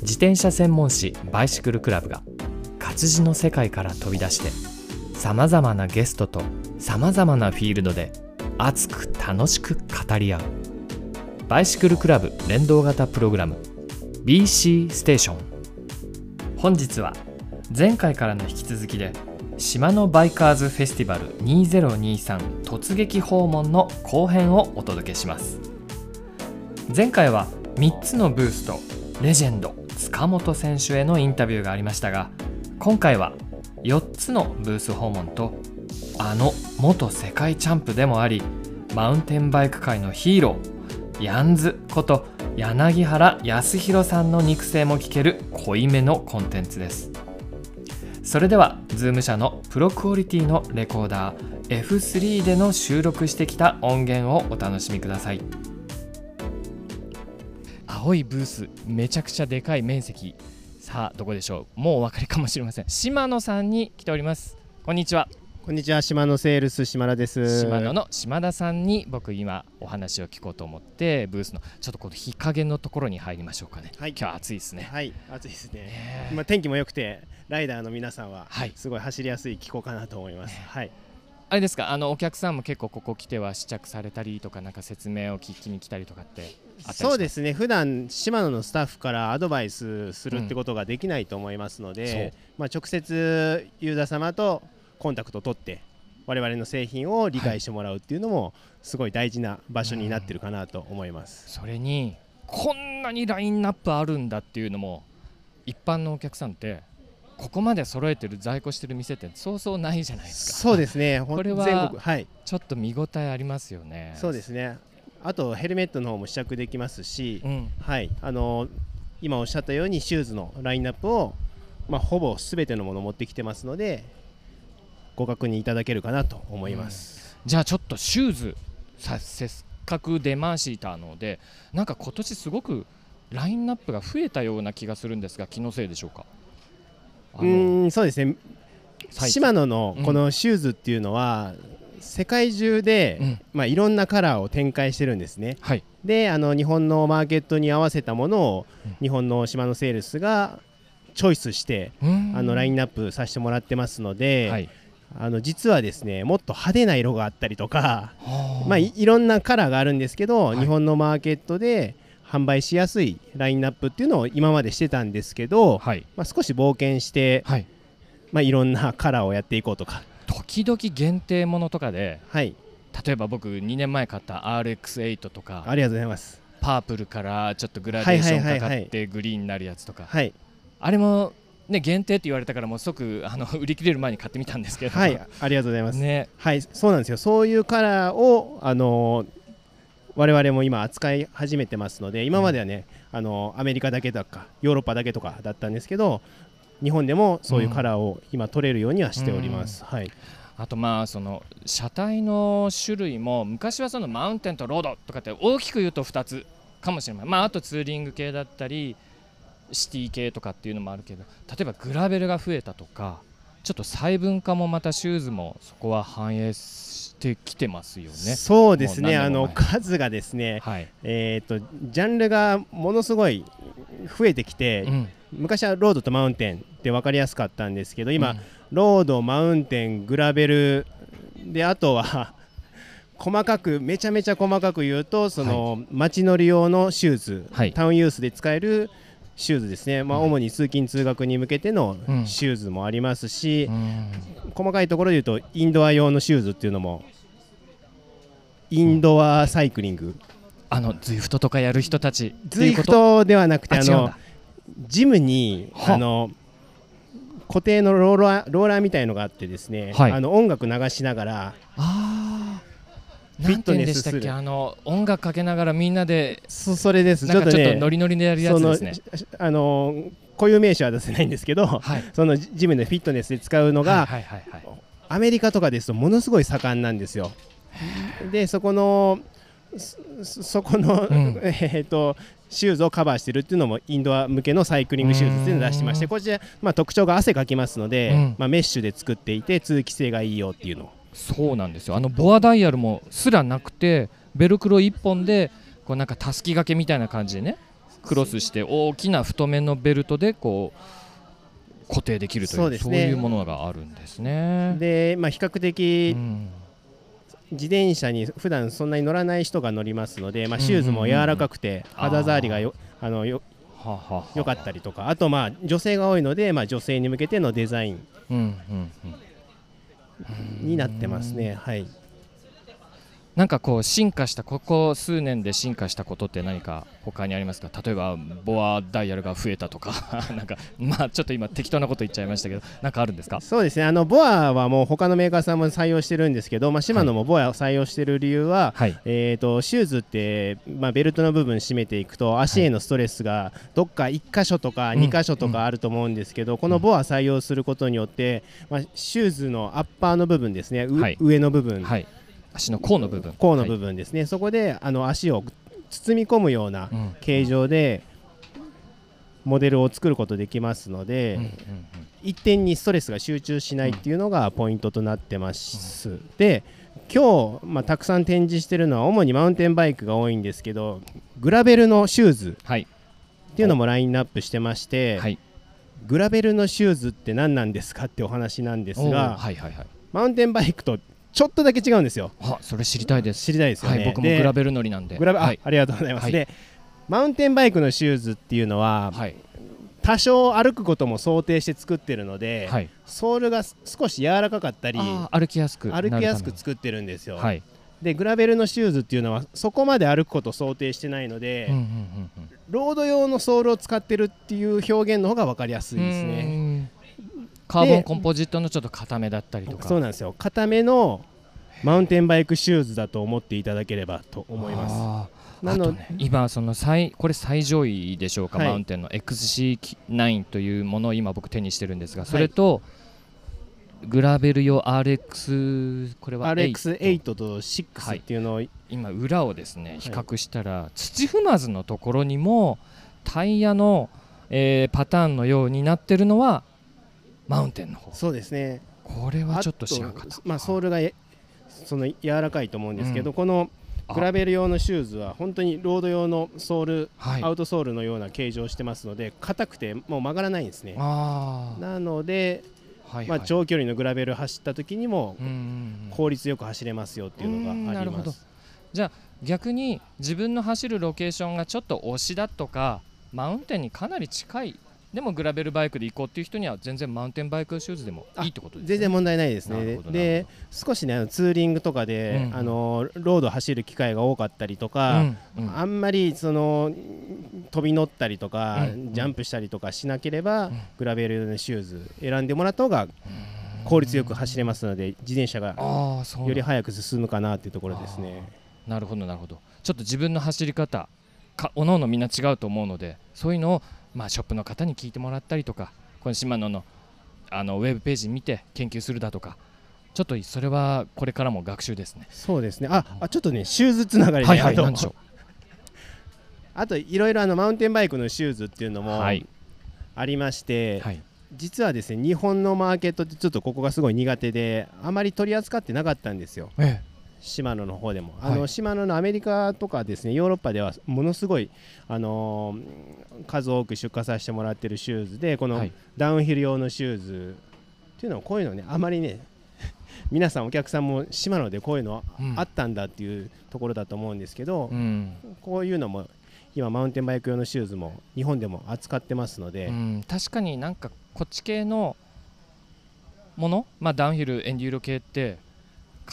自転車専門誌バイシクルクラブが活字の世界から飛び出してさまざまなゲストとさまざまなフィールドで熱く楽しく語り合う。バイシクルクラブ連動型プログラム。BC ステーション本日は前回からの引き続きで島のバイカーズフェスティバル2023突撃訪問の後編をお届けします。前回は3つのブースとレジェンド塚本選手へのインタビューがありましたが今回は4つのブース訪問とあの元世界チャンプでもありマウンテンバイク界のヒーロー YANS こと柳原康弘さんの肉声も聞ける濃いめのコンテンツです。それでは ZOOM 社のプロクオリティのレコーダー F3 での収録してきた音源をお楽しみください。青いブースめちゃくちゃでかい面積。さあどこでしょう？もうお分かりかもしれません。島野さんに来ております。こんにちは。こんにちは、島野セールス島田です。島野の島田さんに僕今お話を聞こうと思ってブースのちょっとこの日陰のところに入りましょうかね、はい今日は暑いですねはい、暑いですね。ね今天気も良くて、ライダーの皆さんははいすごい走りやすい気候かなと思います。はい。あれですかあのお客さんも結構ここ来ては試着されたりとかなんか説明を聞きに来たりとかってそうですね。普段島野のスタッフからアドバイスするってことができないと思いますので、まあ直接ユーザー様とコンタクトを取って。我々の製品を理解してもらうっていうのもすごい大事な場所になってるかなと思います。それにこんなにラインナップあるんだっていうのも一般のお客さんってここまで揃えてる在庫してる店ってそうそうないじゃないですかそうですね。これは全国はい。ちょっと見応えありますよねそうですね。あとヘルメットの方も試着できますし、うんはい、あの今おっしゃったようにシューズのラインナップを、まあ、ほぼすべてのものを持ってきてますのでご確認いただけるかなと思います、じゃあちょっとシューズさせっかく出ましたのでなんか今年すごくラインナップが増えたような気がするんですが気のせいでしょうか？あうんそうですね。最近島野のうんこのシューズっていうのは、世界中で、うん。まあ、いろんなカラーを展開してるんですね。はい。であの日本のマーケットに合わせたものを、うん。日本の島野セールスがチョイスしてあのラインナナップさせてもらってますので、はいあの実はですねもっと派手な色があったりとか、はあ。まあ、いいろんなカラーがあるんですけど、はい。日本のマーケットで販売しやすいラインナップっていうのを今までしてたんですけど、はい。まあ、少し冒険して、はい。まあ、いろんなカラーをやっていこうとか、時々限定ものとかではい、例えば僕2年前買った RX8 とかありがとうございます。パープルからちょっとグラデーションかかはいはいはいはい。ってグリーンになるやつとか。はい、あれもね限定って言われたからもう即あの 売り切れる前に買ってみたんですけど。はい、ありがとうございます。ね。はい、そうなんですよ。そういうカラーを、あのー我々も今扱い始めてますので、今まではね、あのーアメリカだけとか、ヨーロッパだけとかだったんですけど、日本でもそういうカラーを今取れるようにはしております。はい、あとまあその車体の種類も昔はそのマウンテンとロードとかって大きく言うと2つかもしれないまああとツーリング系だったりシティ系とかっていうのもあるけど例えばグラベルが増えたとかちょっと細分化もまたシューズもそこは反映してきてますよね。そうですね。あの数がですね、はい、えっ、とジャンルがものすごい増えてきて、うん。昔はロードとマウンテンって分かりやすかったんですけど、今、うん。ロード、マウンテン、グラベルであとは 細かくめちゃめちゃ細かく言うとその、街乗り用のシューズ、はい。タウンユースで使えるシューズですね、まあ、うん。主に通勤通学に向けてのうん。シューズもありますし、うん。細かいところで言うとインドア用のシューズっていうのもインドアサイクリング、あのズイフトとかやる人たちズイフトではなくてあのジムには。あの固定のローラーローラーみたいのがあってですね、はい。あの音楽流しながらフィットネスするけあの音楽かけながらみんなでそそれですちょっとノリノリでやるやつですね。あの固有名詞は出せないんですけどはい。そのジムでフィットネスで使うのが、はいはいはいはい。アメリカとかですとものすごい盛んなんですよ。でそこのそそこの、うん えー、とシューズをカバーしてるっていうのもインドア向けのサイクリングシューズっていうのを出してましてうんこちら、まあ、特徴が汗かきますので、うんまあ、メッシュで作っていて通気性がいいよっていうのそうなんですよ。あのボアダイヤルもすらなくてベルクロ1本でこうなんかたすき掛けみたいな感じでねクロスして大きな太めのベルトでこう固定できるというそうね。いうものがあるんですね。で、まあ、比較的うん。自転車に普段そんなに乗らない人が乗りますので、まあ、シューズも柔らかくて肌触りがよあのよはあはあはあ。良かったりとか。あとまあ女性が多いので、まあ、女性に向けてのデザインになってますね。はいなんかこう進化したここ数年で進化したことって何か他にありますか？例えばボアダイヤルが増えたとか。なんかまあちょっと今適当なこと言っちゃいましたけど。なんかあるんですか？そうですね。あのボアはもう他のメーカーさんも採用してるんですけど、まあ、シマノもボアを採用してる理由は、はい。えー、とシューズって、まあ、ベルトの部分締めていくと足へのストレスがどっか1箇所とかうん。2箇所とかあると思うんですけど、このボア採用することによって、まあ、シューズのアッパーの部分ですね、うはい。上の部分、はい足の甲の部分。甲の部分ですね、そこであの足を包み込むような形状でモデルを作ることできますので、うんうん一点にストレスが集中しないっていうのがポイントとなってます。で今日、まあ、たくさん展示してるのは主にマウンテンバイクが多いんですけどグラベルのシューズはい。っていうのもラインナップしてまして、はい。グラベルのシューズって何なんですかってお話なんですが、はいはいはい。マウンテンバイクとちょっとだけ違うんですよ。あそれ知りたいです。知りたいですよね、はい僕もでグラベル乗りなんで。グラベあ,、はい。ありがとうございます、はい。でマウンテンバイクのシューズっていうのは、はい。多少歩くことも想定して作ってるので、はい。ソールが少し柔らかかったり歩きやすく歩きやすく作ってるんですよ、はい。でグラベルのシューズっていうのはそこまで歩くことを想定してないので、うんうんうんロード用のソールを使ってるっていう表現の方が分かりやすいですうねんカーボンコンポジットのちょっと固めだったりとか。そうなんですよ。固めのマウンテンバイクシューズだと思っていただければと思います。なのね今その最これ最上位でしょうか、はい。マウンテンの。XC9 というものを今僕手にしてるんですがそれと、グラベル用 RX これは RX8 と6っていうのを、今裏をですね比較したら、土踏まずのところにもタイヤの、えーパターンのようになってるのはマウンテンの方。そうですね。これはちょっと知らなかった。まあ、ソールがえその柔らかいと思うんですけど、うん。このあ。グラベル用のシューズは本当にロード用のソール、はい。アウトソールのような形状をしてますので硬くてもう曲がらないんですね。なので、はいはい。まあ、長距離のグラベル走った時にも効率よく走れますよっていうのうんがあなるほど。ります逆に自分の走るロケーションがちょっと押しだとかマウンテンにかなり近いでもグラベルバイクで行こうっていう人には全然マウンテンバイクシューズでもいいってことですね。全然問題ないですね。で少しねあのツーリングとかで、うん。うんあのロード走る機会が多かったりとか、うんうん。あんまりその飛び乗ったりとか、うんジャンプしたりとかしなければ、うん。グラベルのシューズ選んでもらった方が効率よく走れますので自転車がより速く進むかなっていうところですね。なるほどなるほど。ちょっと自分の走り方かおのおのみんな違うと思うのでそういうのを、まあ、ショップの方に聞いてもらったりとかこのシマノのあのウェブページ見て研究するだとかちょっとそれはこれからも学習ですね。そうですね。ああちょっとねシューズつながりで、はいはいあと何でしょ あといろいろあのマウンテンバイクのシューズっていうのうもはい。ありまして、はい。実はですね日本のマーケットってちょっとここがすごい苦手であまり取り扱ってなかったんですよ。えシマノの方でも、はい。あのシマノのアメリカとかですねヨーロッパではものすごい、あのー数多く出荷させてもらってるシューズでこのはい。ダウンヒル用のシューズっていうのはこういうのねあまりね 皆さんお客さんもシマノでこういうのうんあったんだっていうところだと思うんですけど、うん。こういうのも今マウンテンバイク用のシューズも日本でも扱ってますので、うん、確かになんかこっち系のもの、まあ、ダウンヒルエンデューロ系って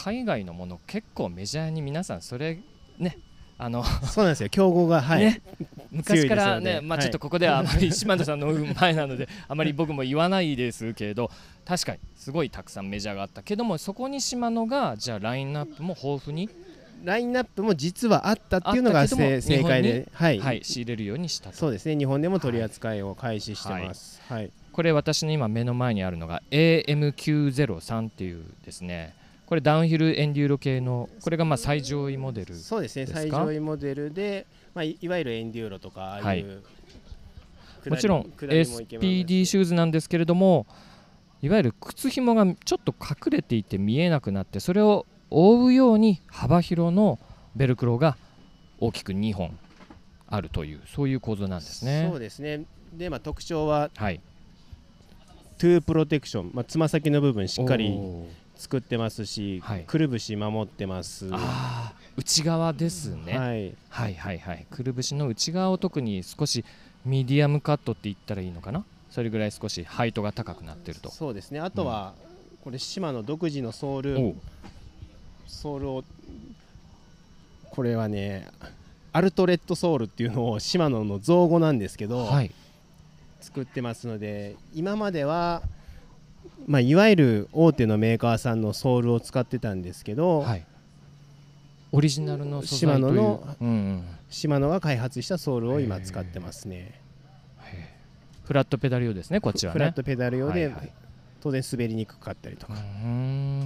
海外のもの結構メジャーに皆さんそれねあのそうなんですよ。競合がはい、ね。昔からね。はいねまあちょっとここではあまり 島田さんの前なのであまり僕も言わないですけど確かにすごいたくさんメジャーがあったけどもそこに島野がじゃあラインナップも豊富に、ラインナップも実はあったっていうのが正解で、はい、はい、仕入れるようにしたと。そうですね。日本でも取り扱いを開始してます。はい、これ私の今目の前にあるのが AM903 っていうですねこれダウンヒルエンデューロ系のこれがまあ最上位モデルそうですね最上位モデルで、まあ、いいわゆるエンデューロとかああいう、もちろん SPD シューズなんですけれどもいわゆる靴紐がちょっと隠れていて見えなくなってそれを覆うように幅広のベルクロが大きく2本あるというそういう構造なんですね。そうですね。で、まあ、特徴ははい。トゥープロテクション、まあ、つま先の部分しっかり作ってますし、はい。くるぶし守ってます。内側ですね、はい、はいはいはい。くるぶしの内側を特に少しミディアムカットって言ったらいいのかな？それぐらい少しハイトが高くなってると。そうですね。あとは、これシマノ独自のソール。ソールをこれはね ULTREAD ソールっていうのをシマノの造語なんですけど、はい。作ってますので今までは、まあ、いわゆる大手のメーカーさんのソールを使ってたんですけど、はい。オリジナルの素材という。ノのうんうん。シマノが開発したソールを今使ってますね。フラットペダル用ですねこっちはね。フラットペダル用で、はいはい。当然滑りにくかったりとか、ん。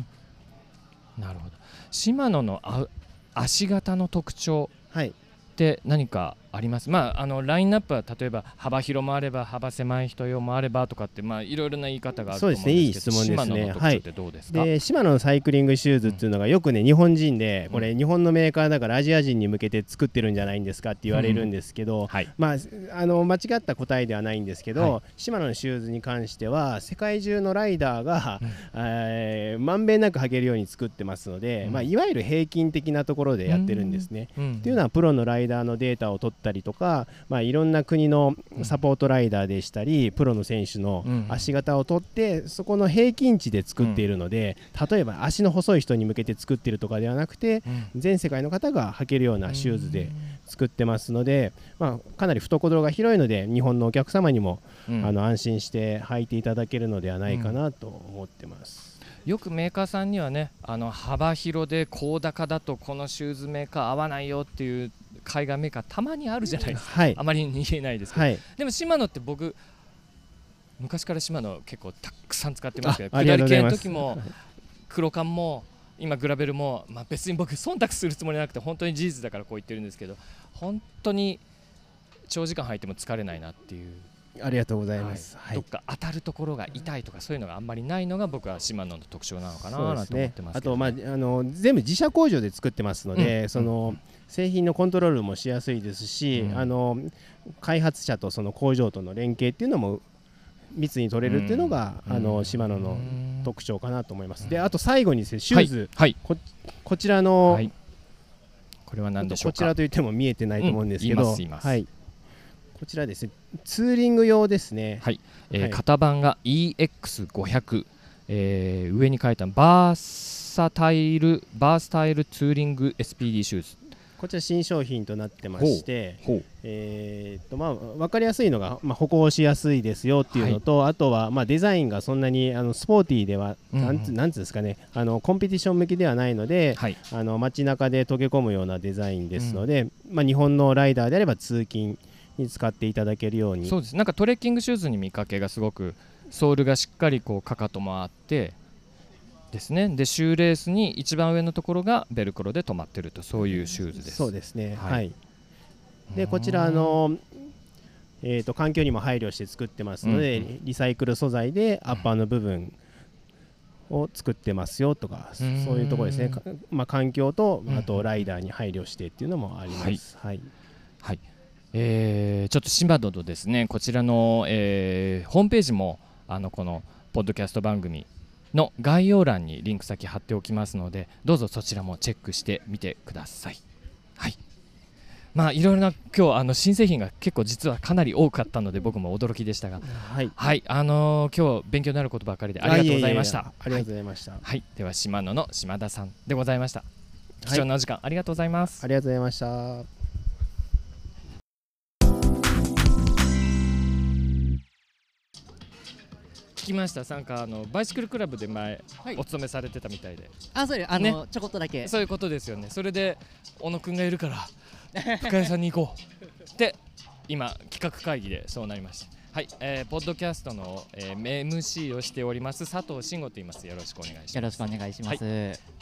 なるほど。シマノのあ足型の特徴はい。って何かあります。まああのラインナップは例えば幅広もあれば幅狭い人用もあればとかってまあいろいろな言い方があると思うんですけどそうですね。いい質問ですね。どうですか、でシマノのサイクリングシューズっていうのがよくね日本人でこれ日本のメーカーだからアジア人に向けて作ってるんじゃないんですかって言われるんですけど、はい。まあ、あの間違った答えではないんですけど、はシマノのシューズに関しては世界中のライダーが、うん。えーまんべんなく履けるように作ってますので、うん。まあ、いわゆる平均的なところでやってるんですね。うん。っていうのはプロのライダーのデータを取ったりとか、まあ、いろんな国のサポートライダーでしたりプロの選手のうん。足型を取ってそこの平均値で作っているので例えば足の細い人に向けて作ってるとかではなくてうん。全世界の方が履けるようなシューズで作ってますので、まあ、かなり懐が広いので日本のお客様にも、うん。あの安心して履いていただけるのではないかなと思ってます。よくメーカーさんにはねあの幅広で高高だとこのシューズメーカー合わないよっていう海外メーカーたまにあるじゃないですか。はい。あまり言えないですけど、はい、でもシマノって僕昔からシマノ結構たくさん使ってますけど下り系の時も黒缶も今グラベルも、まあ、別に僕忖度するつもりなくて本当に事実だからこう言ってるんですけど本当に長時間履いても疲れないなっていう、ありがとうございます。はい。どっか当たるところが痛いとかそういうのがあんまりないのが僕はシマノの特徴なのかなそうですねなんて思ってますあと、まあ、あの全部自社工場で作ってますので、うん。その製品のコントロールもしやすいですし、うん。あの開発者とその工場との連携っていうのも密に取れるっていうのが、うん。あのシマノのうん。特徴かなと思います。うん。であと最後にですねシューズ、はい。こちらの、はい、これは何でしょうか？こちらと言っても見えてないと思うんですけど、うん。言います言います。はい、こちらですねツーリング用ですね。はい。えーはい。型番が EX500、えー上に書いたバーサタイルバースタイルツーリング SPD シューズこちら新商品となってまして、えーっとまあ、分かりやすいのが、まあ、歩行しやすいですよっていうのと、あとは、まあ、デザインがそんなにあのスポーティーでは、うんうん。なんつなんつうんですかねあのコンペティション向きではないので、はい。あの街中で溶け込むようなデザインですので、まあ、日本のライダーであれば通勤に使っていただけるように。そうです。なんかトレッキングシューズに見かけがすごくソールがしっかりこうかかともあってですね。でシューレースに一番上のところがベルクロで止まってるとそういうシューズです。そうですね、はい。はい。でこちらあのえー、と環境にも配慮して作ってますので、うんリサイクル素材でアッパーの部分を作ってますよとか、うん。そういうところですね、かまあ、環境とうんあとライダーに配慮してっていうのもあります。はい。はい、えーちょっとシマノのですね。こちらの、えーホームページもあのこのポッドキャスト番組の概要欄にリンク先貼っておきますのでどうぞそちらもチェックしてみてください。はい。まあいろいろな今日あの新製品が結構実はかなり多かったので僕も驚きでしたが。はい、はい。あのー今日勉強になることばかりでありがとうございました。あありがとうございました。はい、では島野の島田さんでございました。い。貴重なお時間、ありがとうございます。ありがとうございました。聞きました。なんかあのバイシクルクラブで前、はい。お勤めされてたみたいで。あ、そう。あの、ちょこっとだけ。そういうことですよね。それで小野くんがいるから深谷さんに行こう。って今企画会議でそうなりましたはい、えー、ポッドキャストの、えー、MC をしております佐藤慎吾と言います。よろしくお願いします。よろしくお願いします。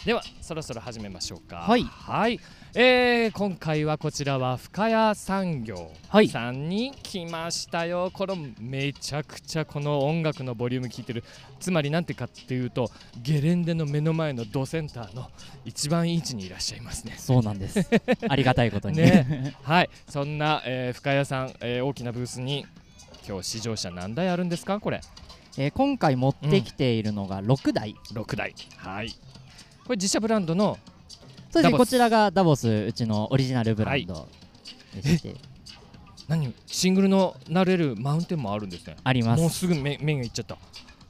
ではそろそろ始めましょうか。はいはい、えー、今回はこちらは深谷産業はいさんに来ましたよ。このめちゃくちゃこの音楽のボリューム聞いてる。つまりなんてかっていうとゲレンデの目の前のドセンターの一番いい位置にいらっしゃいますね。そうなんです。ありがたいことに。ねはい、そんな、えー、深谷さん、えー、大きなブースに今日試乗車何台あるんですかこれ？えー今回持ってきているのが6台。6台。はい。これ自社ブランドのそうですね。こちらがダボスうちのオリジナルブランドでして、何？シングルのなれるマウンテンもあるんですね。あります。もうすぐ目目がいっちゃった。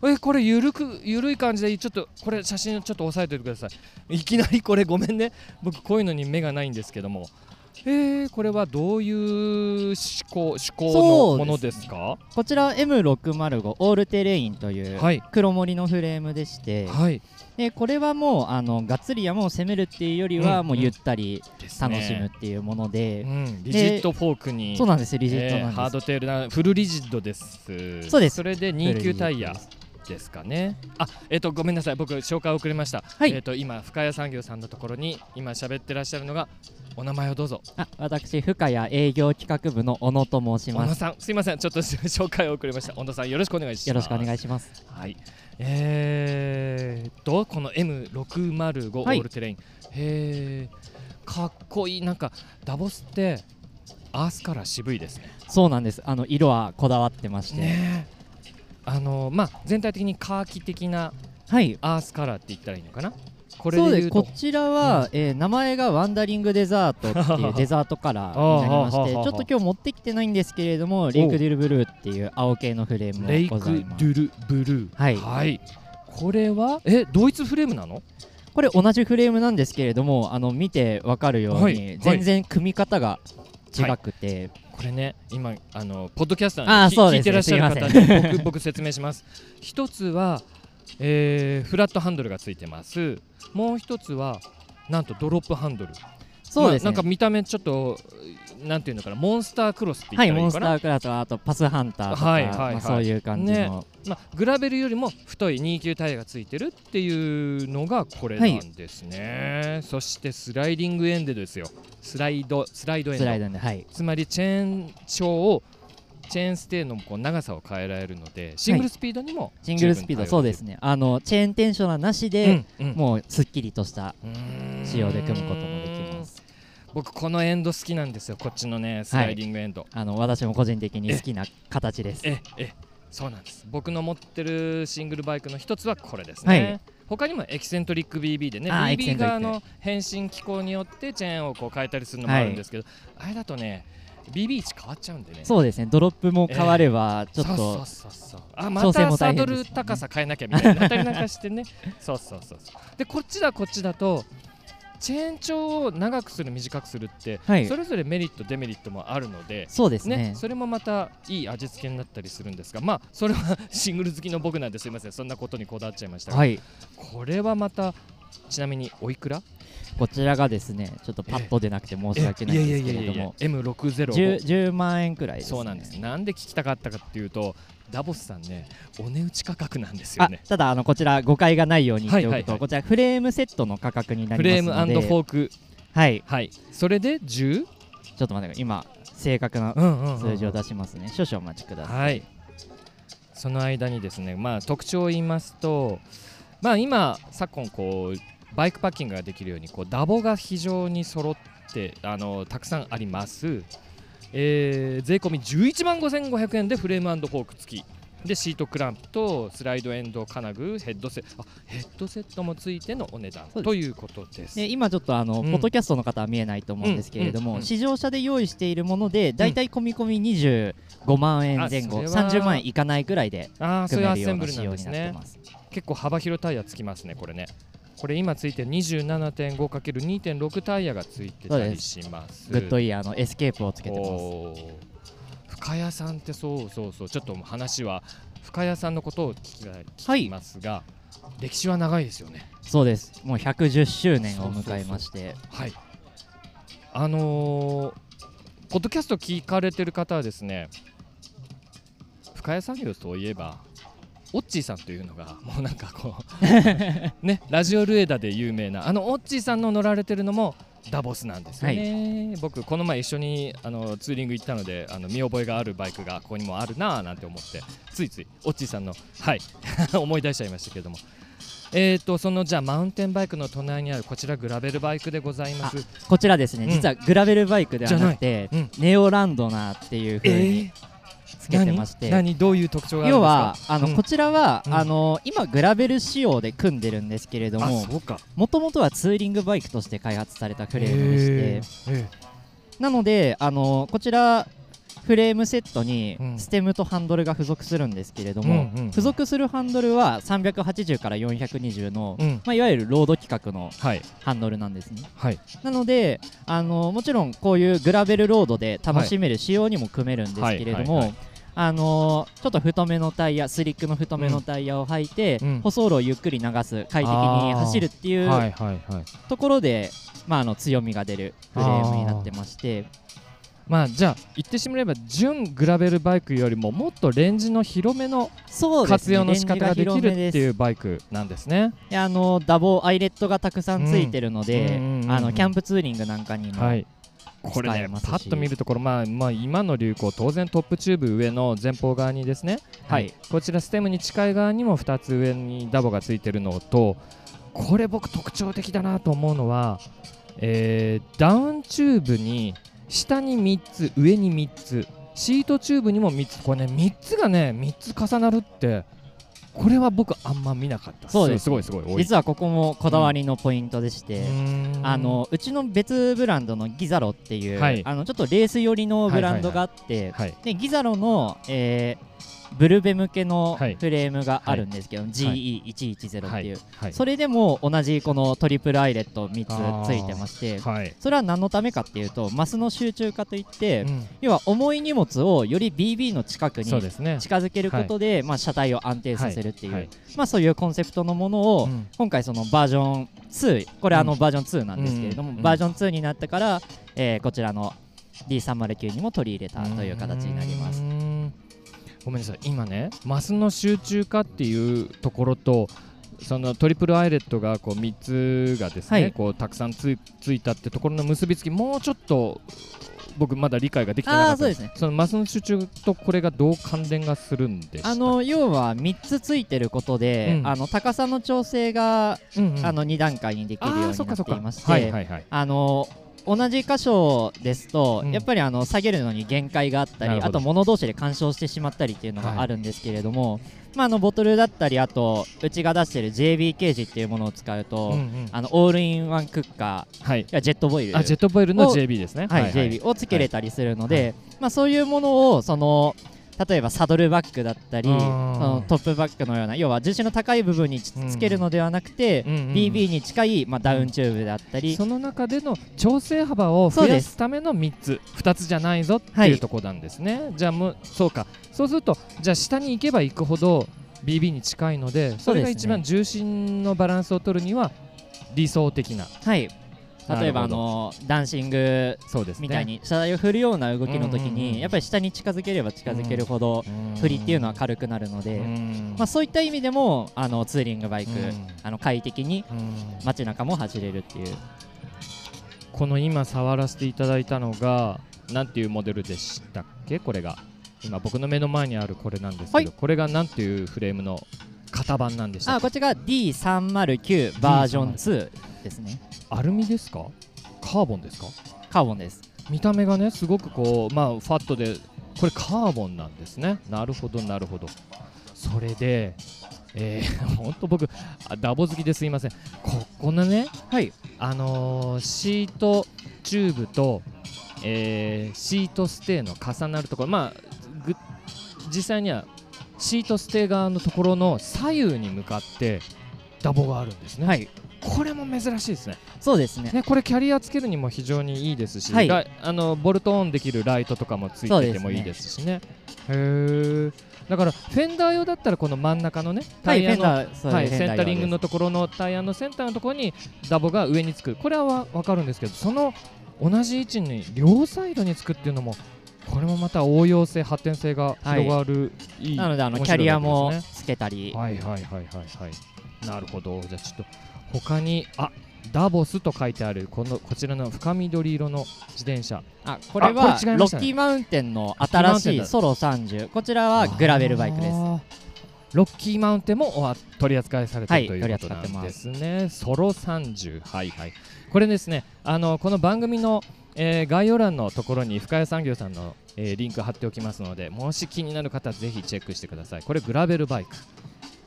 えこれゆるくゆるい感じでちょっとこれ写真をちょっと押さえておいてください。いきなりこれごめんね。僕こういうのに目がないんですけどもえー、これはどういう思考思考のものですか？こちら M605 オールテレインというはい。黒森のフレームでして、はい。でこれはもうあのがっつり山を攻めるっていうよりは、うんもうゆったり楽しむっていうもので、うん、リジットフォークにそうなんですリジットえーハーなんです、ドテールなフルリジッドです。そうです。それで2級タイヤですかね。あえっ、とごめんなさい。僕紹介遅れました、はい。えっ、と今深谷産業さんのところに今喋ってらっしゃるのがお名前をどうぞ。あ私深谷営業企画部の小野と申し小野ますさんすいません。ちょっと 紹介遅れました。小野さんよろしくお願いします。よろしくお願いしします。はい。えー、とこの M605 オはい。ールテレイン、へーかっこいい。なんかダボスってアースカラー渋いですね。そうなんです。あの色はこだわってまして、ねえあのまあ全体的にカーキ的なはい。アースカラーって言ったらいいのかな？これそうです。こちらは、えー名前がワンダリングデザートっていうデザートカラーになりまして ちょっと今日持ってきてないんですけれどもレイクデュルブルーっていう青系のフレームレイク・ドもございます。ゥル・ブルー。はい。これは？え同一フレームなの？これ同じフレームなんですけれどもあの見てわかるように、はい。はい。全然組み方が違くて、これね今あのポッドキャスターあそうですね。聞いてらっしゃる方すいに僕 僕説明します。一つは、えーフラットハンドルがついてます。もう一つはなんとドロップハンドルそうですね、まあなんか見た目ちょっとなんていうのかなモンスタークロスって言ったはいモンらいいのかな、スタークラスとあとパスハンターとか、はいはいはい。まあ、そういう感じの、まあ、グラベルよりも太い2級タイヤがついてるっていうのがこれなんですね、そしてスライディングエンドですよ。スライドスライドエンド。スライドではい。つまりチェーン長をチェーンステーのこう長さを変えられるのでシングルスピードにもシングルスピードそうですね。あのチェーンテンショナーなしで、うんうん。もうすっきりとした仕様で組むこともできます僕このエンド好きなんですよ。こっちのねスライディングエンド、あの私も個人的に好きな形です。ええそうなんです。僕の持ってるシングルバイクの一つはこれですね、はい。他にもエキセントリック BB でね BB 側の変身機構によってチェーンをこう変えたりするのもあるんですけど、あれだとね BB 位置変わっちゃうんでね。そうですね。ドロップも変わればちょっそうとそうそうそう。あまたサドル高さ変えなきゃみたいにな。ったりなんかしてね。そうそうそうそう。でこっちだこっちだとチェーン長を長くする短くするって、はい。それぞれメリットデメリットもあるのでそうですね。ね、それもまたいい味付けになったりするんですがまあそれはシングル好きの僕なんですいませんそんなことにこだわっちゃいましたが、はい。これはまたちなみにおいくら？こちらがですねちょっとパッと出なくて申し訳ないんですけれども。M605 10, 10万円くらいです、ね、そうなんです。なんで聞きたかったかっていうとダボスさんねお値打ち価格なんですよあねただあのこちら誤解がないように言っておくと、はいはい。はいこちらフレームセットの価格になフりますので。レームフォーク。はい。はい。それで 10? ちょっと待って今正確なうんうんうん。数字を出しますね、少々お待ちください、はい。その間にですねまあ特徴を言いますとまあ今昨今こうバイクパッキングができるようにこうダボが非常に揃ってあのたくさんあります、えー税込み11万5500円でフレームフォーク付き。でシートクランプとスライドエンド金具ヘッドセあヘッドセットもついてのお値段ということです。で今ちょっとあの、うん。ポッドキャストの方は見えないと思うんですけれども、うんうん。うん試乗車で用意しているものでだいたい込み込み25万円前後あそれは30万円いかないくらいで組めるような仕様になってです。ねます結構幅広タイヤつきますねこれねこれ今ついてる 27.5×2.6 タイヤがついてたりします。グッドイヤーのエスケープをつけてます。深谷さんってそうそうそう。ちょっと話は深谷さんのことを聞きますが、歴史は長いですよね。そうです。もう110周年を迎えまして。はい。あのーポッドキャスト聞かれてる方はですね深谷産業といえばオッチーさんというのがもうなんかこう ねラジオルエダで有名なあのオッチーさんの乗られてるのもダボスなんですよね、僕この前一緒にあのツーリング行ったのであの見覚えがあるバイクがここにもあるなぁなんて思ってついついオッチーさんのはい 思い出しちゃいましたけれども。えーとそのじゃあマウンテンバイクの隣にあるこちらグラベルバイクでございます。こちらですね、うん。実はグラベルバイクではなくて、じゃない。ネオランドナーっていう風につけてまして、何？何どういう特徴が要ですか？はあの、うん。こちらは、うん。あの今グラベル仕様で組んでるんですけれどあももともとはツーリングバイクとして開発されたフレームでして。なのであのこちらフレームセットにうん。ステムとハンドルが付属するんですけれども、付属するハンドルは380から420の、ーうん。まあ、いわゆるロード規格のはい。ハンドルなんですね。はい。なのであのもちろんこういうグラベルロードで楽しめる仕様にも組めるんですけれども、あのちょっと太めのタイヤスリックの太めのタイヤを履いて、うん舗装路をゆっくり流す快適に走るっていうはいはいはいところで、まあ、あの強みが出るフレームになってまして。まあじゃあ言ってしまえば純グラベルバイクよりももっとレンジの広めの活用の仕方ができるっていうバイクなんですね。であのダボアイレットがたくさんついてるので、うんうんうんうん。あのキャンプツーリングなんかにも、はいこれねパッと見るところ、まあまあ、今の流行当然トップチューブ上の前方側にですね、はい。こちらステムに近い側にも2つ上にダボがついてるのとこれ僕特徴的だなと思うのは、えーダウンチューブに下に3つ上に3つシートチューブにも3つ。これね3つがね3つ重なるってこれは僕あんま見なかった。そうです。すごいすごい実はここもこだわりのポイントでして、うーん。あのうちの別ブランドのギザロっていう、はい。あのちょっとレース寄りのブランドがあって、はい。でギザロの、えーブルベ向けのはい。フレームがあるんですけど、GE110 っていう、はい。それでも同じこのトリプルアイレット3つついてましてはい。それは何のためかっていうとマスの集中化といって、うん。要は重い荷物をより BB の近くに近づけることで、まあ、車体を安定させるっていう、はい。まあ、そういうコンセプトのものを、うん。今回そのバージョン2これあのうんバージョン2なんですけれども、うん。バージョン2になってから、えーこちらの D309 にも取り入れたという形になりますごめんなさい。今ねマスの集中化っていうところとそのトリプルアイレットがこう3つがですね、はい。こうたくさんついついたってところの結びつきもうちょっと僕まだ理解ができてなかったです。ね。そのマスの集中とこれがどう関連がするんであの要は3つついてることで、うん。あの高さの調整が、うんうん。あの2段階にできるようになっていまして、はいはいはいあの同じ箇所ですと、うん。やっぱりあの下げるのに限界があったりあと物同士で干渉してしまったりっていうのはいがあるんですけれども、まあ、あのボトルだったりあとうちが出してる JB ケージっていうものを使うと、うんうん。あのオールインワンクッカはい。ジェットボイル。あジェットボイルのを JB ですね。はい、JB をつけれたりするので、まあ、そういうものをその例えばサドルバッグだったりそのトップバッグのような要は重心の高い部分につけるのではなくて、うん BB に近い、まあ、ダウンチューブだったり、その中での調整幅を増やすための3つ2つじゃないぞっていうところなんですね、じゃあもうそうか。そうするとじゃあ下に行けば行くほど BB に近いのでそれが一番重心のバランスを取るには理想的な。はい、例えばあのダンシングそうですね。みたいに車体を振るような動きの時にやっぱり下に近づければ近づけるほど振りっていうのは軽くなるので、まあ、そういった意味でもあのツーリングバイク、うん。あの快適にうん。街中も走れるっていう。この今触らせていただいたのがなんていうモデルでしたっけ？これが。今僕の目の前にあるこれなんですけど、はい。これがなんていうフレームの型番なんでしたっけ？あこっちが D309 バージョン2ですね。アルミですか？カーボンですか？カーボンです。見た目がねすごくこうまあファットでこれカーボンなんですね。なるほどなるほど。それでえー、ほんと僕あダボ好きですいません。ここのねはい。あのーシートチューブと、えーシートステーの重なるところまあぐ実際にはシートステー側のところの左右に向かってダボがあるんですね、はい。これも珍しいですね。そうですね。ねこれキャリアつけるにも非常にいいですし、はい。があのボルトオンできるライトとかもついててもいいですしね。へー。だからフェンダー用だったらこの真ん中のねタイヤの、はいはい、センタリングのところのタイヤのセンターのところにダボが上につくこれはわ分かるんですけどその同じ位置に両サイドにつくっていうのもこれもまた応用性発展性が広がる、い、いなのであのキャリアもつけたり、はいはいはいはいはい。なるほど。じゃあちょっと他にあダボスと書いてあるこのこちらの深緑色の自転車。あこれあはね。ロッキーマウンテンの新しいソロ30こちらはグラベルバイクです。ロッキーマウンテンもお取り扱いされてはいるということなんますです。ね。ソロ30はいはい。これですねあのこの番組の、えー概要欄のところに深谷産業さんの、えーリンク貼っておきますのでもし気になる方はぜひチェックしてください。これグラベルバイク。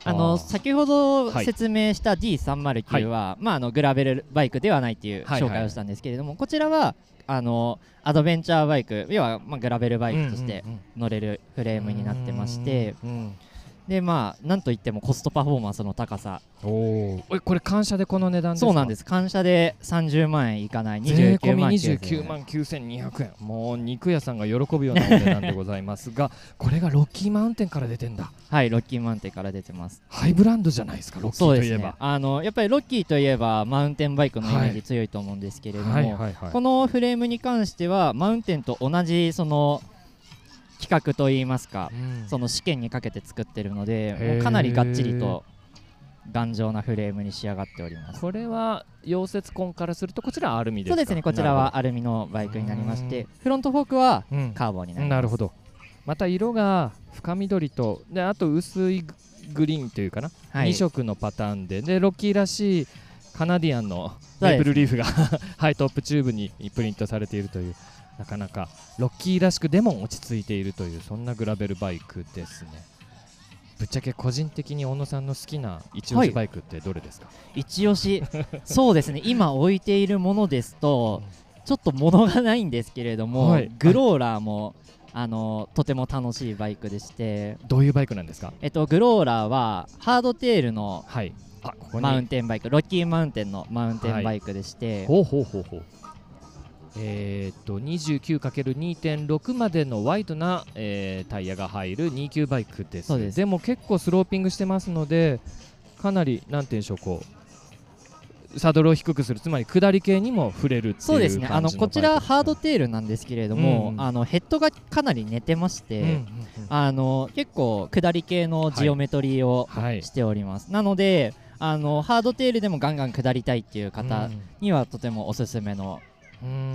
あのー。先ほどはい。説明した D309 は、まあ、あのグラベルバイクではないっていうはいはい。紹介をしたんですけれども、こちらはあのアドベンチャーバイク要は、まあ、グラベルバイクとしてうんうん乗れるフレームになってまして、うんうんでまあなんといってもコストパフォーマンスの高さ。おおこれ感謝でこの値段ですか？そうなんです。感謝で30万円いかない税29込み万29万9200円。もう肉屋さんが喜ぶようなお値段でございますが これがロッキーマウンテンから出てんだ。はいロッキーマウンテンから出てます。ハイブランドじゃないですかロッキーといえば。あのやっぱりロッキーといえばマウンテンバイクのイメージ強いと思うんですけれども、このフレームに関してはマウンテンと同じその企画といいますかうん。その試験にかけて作ってるのでかなりがっちりと頑丈なフレームに仕上がっております。これは溶接痕からするとこちらはアルミですか？そうですねこちらはアルミのバイクになりましてフロントフォークはうん。カーボンになります。なるほど。また色が深緑とであと薄いグリーンというかな、はい。2色のパターンで。でロッキーらしいカナディアンのメープルリーフが ハイトップチューブにプリントされているというなかなかロッキーらしくでも落ち着いているというそんなグラベルバイクですね。ぶっちゃけ個人的に小野さんの好きな一押しバイクってどれですか、一押し。そうですね。今置いているものですとちょっと物がないんですけれども、はい。グローラーもあのとても楽しいバイクでして、どういうバイクなんですか？えっと、グローラーはハードテールのはい。あここに。マウンテンバイクロッキーマウンテンのマウンテンバイクでして、ほうほうほうほうえーっと 29×2.6 までのワイドな、えータイヤが入る29バイクです。そうです。も結構スローピングしてますのでかなりなんていうんでしょうこうサドルを低くするつまり下り系にも触れるっていうそうですね。あのこちらハードテテールなんですけれども、うん。あのヘッドがかなり寝てまして、うんうんうん。あの結構下り系のジオメトリーをはい。しております、なのであのハードテールでもガンガン下りたいっていう方にはとてもおすすめのうん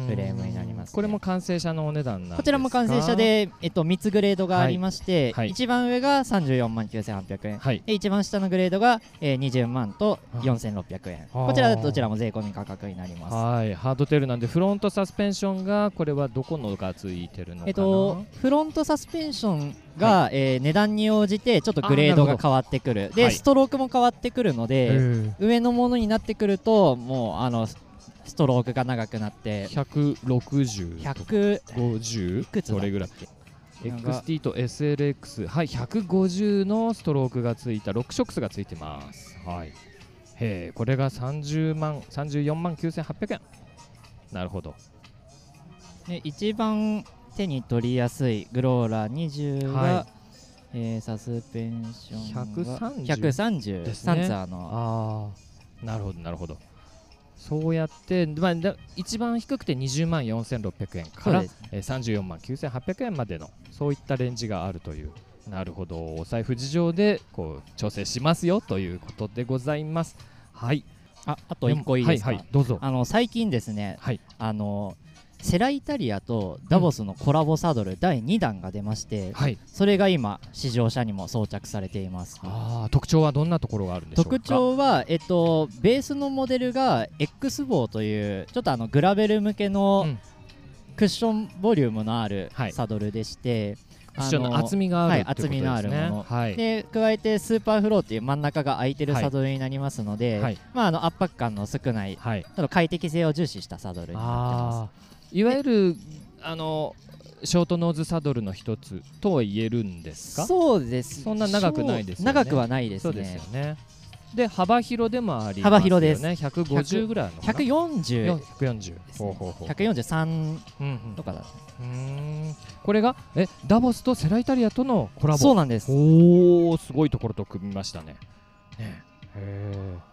フレームになりますね。これも完成車のお値段こちらも完成車で、えっと、3つグレードがありまして、はい。はい。一番上が34万9800円、はい。で一番下のグレードが、えー、20万とあ4600円。こちらどちらも税込み価格になります。はい。ハードテールなんでフロントサスペンションがこれはどこのがついてるのかな？えっと、フロントサスペンションが、えー値段に応じてちょっとグレードが変わってくる。で、はい。ストロークも変わってくるのへでー。上のものになってくるともうあのストロークが長くなって。160とか。100 50い？くつだっけ？それぐらい XT と SLX はい150のストロークがついた。6ショックスがついてます。はい。へえこれが30万34万9800円。なるほど。で一番手に取りやすいグローラー20が、はえーサスペンションが130 130ですね。サンツァーの。ああなるほどなるほどそうやって、まあ、だ一番低くて20万4600円から、ねえー34万9800円までのそういったレンジがあるというなるほどお財布事情でこう調整しますよということでございます。はい。ああと1個いいですか、はいはいどうぞ。あの最近ですねはい。あのセライタリアとダボスのコラボサドル第2弾が出まして、はい。それが今試乗車にも装着されています。あー特徴はどんなところがあるんでしょうか？特徴は、えっと、ベースのモデルが X 棒というちょっとあのグラベル向けのうん。クッションボリュームのあるはい。サドルでして、クッションの厚みがあるはい厚みのあるもの。はい。で加えてスーパーフローっていう真ん中が空いてるはい。サドルになりますので、はい。まあ、あの圧迫感の少ないはい。ちょっと快適性を重視したサドルになってまあーいわゆるあのショートノーズサドルの一つとは言えるんですすか？そうです。そんな長くないですよね。長くはないですそうですねよね。で幅広でもありね。幅広です。150ぐらいのかな？140 140ですね。ほうほうほう。143うんうん。とかだ。うーん。これがえダボスとセライタリアとのコラボ。そうなんです。おおすごいところと組みましたね。ね。へー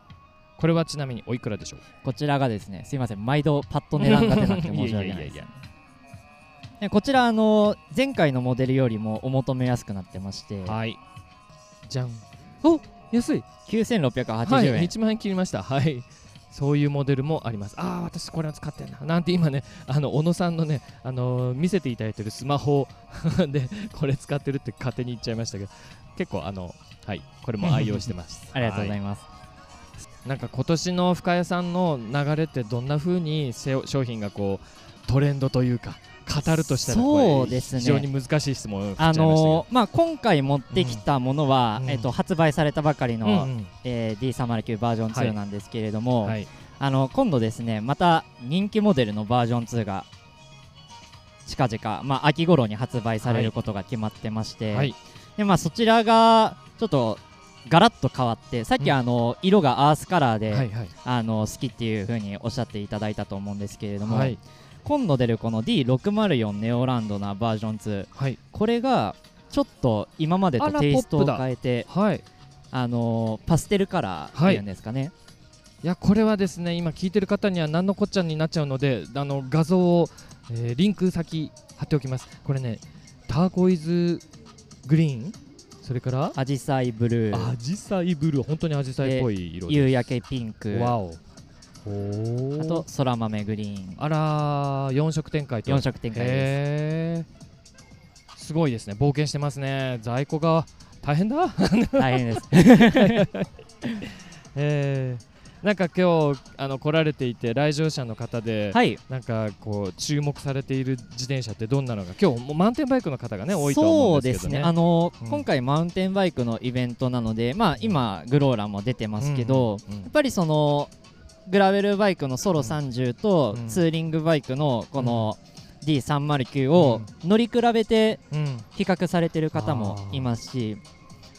これはちなみにおいくらでしょう？こちらがですねすいません毎度パッと値段が出なくて申し訳ないです。いやいやいやいや。でこちらあの前回のモデルよりもお求めやすくなってまして、はい。じゃん。お安い。9680はい、円、1万円切りました。はい。そういうモデルもあります。ああ私これは使ってんな。なんて今ねあの小野さんのねあのー見せていただいてるスマホ でこれ使ってるって勝手に言っちゃいましたけど結構あのはいこれも愛用してます。ありがとうござはいます、なんか今年の深谷さんの流れってどんな風にせ商品がこうトレンドというか語るとしたらそうですね。非常に難しい質問あのーまあ、今回持ってきたものは、うん。えっと、発売されたばかりの、うんうん。えー D309 バージョンはい2なんですけれども、はい。あの今度ですねまた人気モデルのバージョン2が近々、まあ、秋頃に発売されることが決まってまして、はい。でまあ、そちらがちょっとガラッと変わってさっきうん。あの、色がアースカラーで、はいはい。あの好きっていう風におっしゃっていただいたと思うんですけれども、はい。今度出るこの D604 ネオランドなバージョン2はい。これがちょっと今までとテイストを変えてはい。あのーパステルカラーっていうんですかね、いやこれはですね今聞いてる方には何のこっちゃになっちゃうのであの画像を、えーリンク先貼っておきます。これねターコイズグリーンそれから？アジサイブルー。アジサイブルー。本当にアジサイっぽい色で夕焼けピンク。わお。あと空豆グリーン。あらー4色展開と。4色展開です。すごいですね。冒険してますね。在庫が大変だ。大変です。えーなんか今日あの来られていて来場者の方で、はい。なんかこう注目されている自転車ってどんなのが今日もうマウンテンバイクの方がね多いとは思うんですけどね。そうですね。あのーうん今回マウンテンバイクのイベントなのでまあ今グローラも出てますけど、うんうんやっぱりそのグラベルバイクのソロ30とうん。ツーリンがバイクのこの D309 を乗り比べてうん。比較されてる方もいますし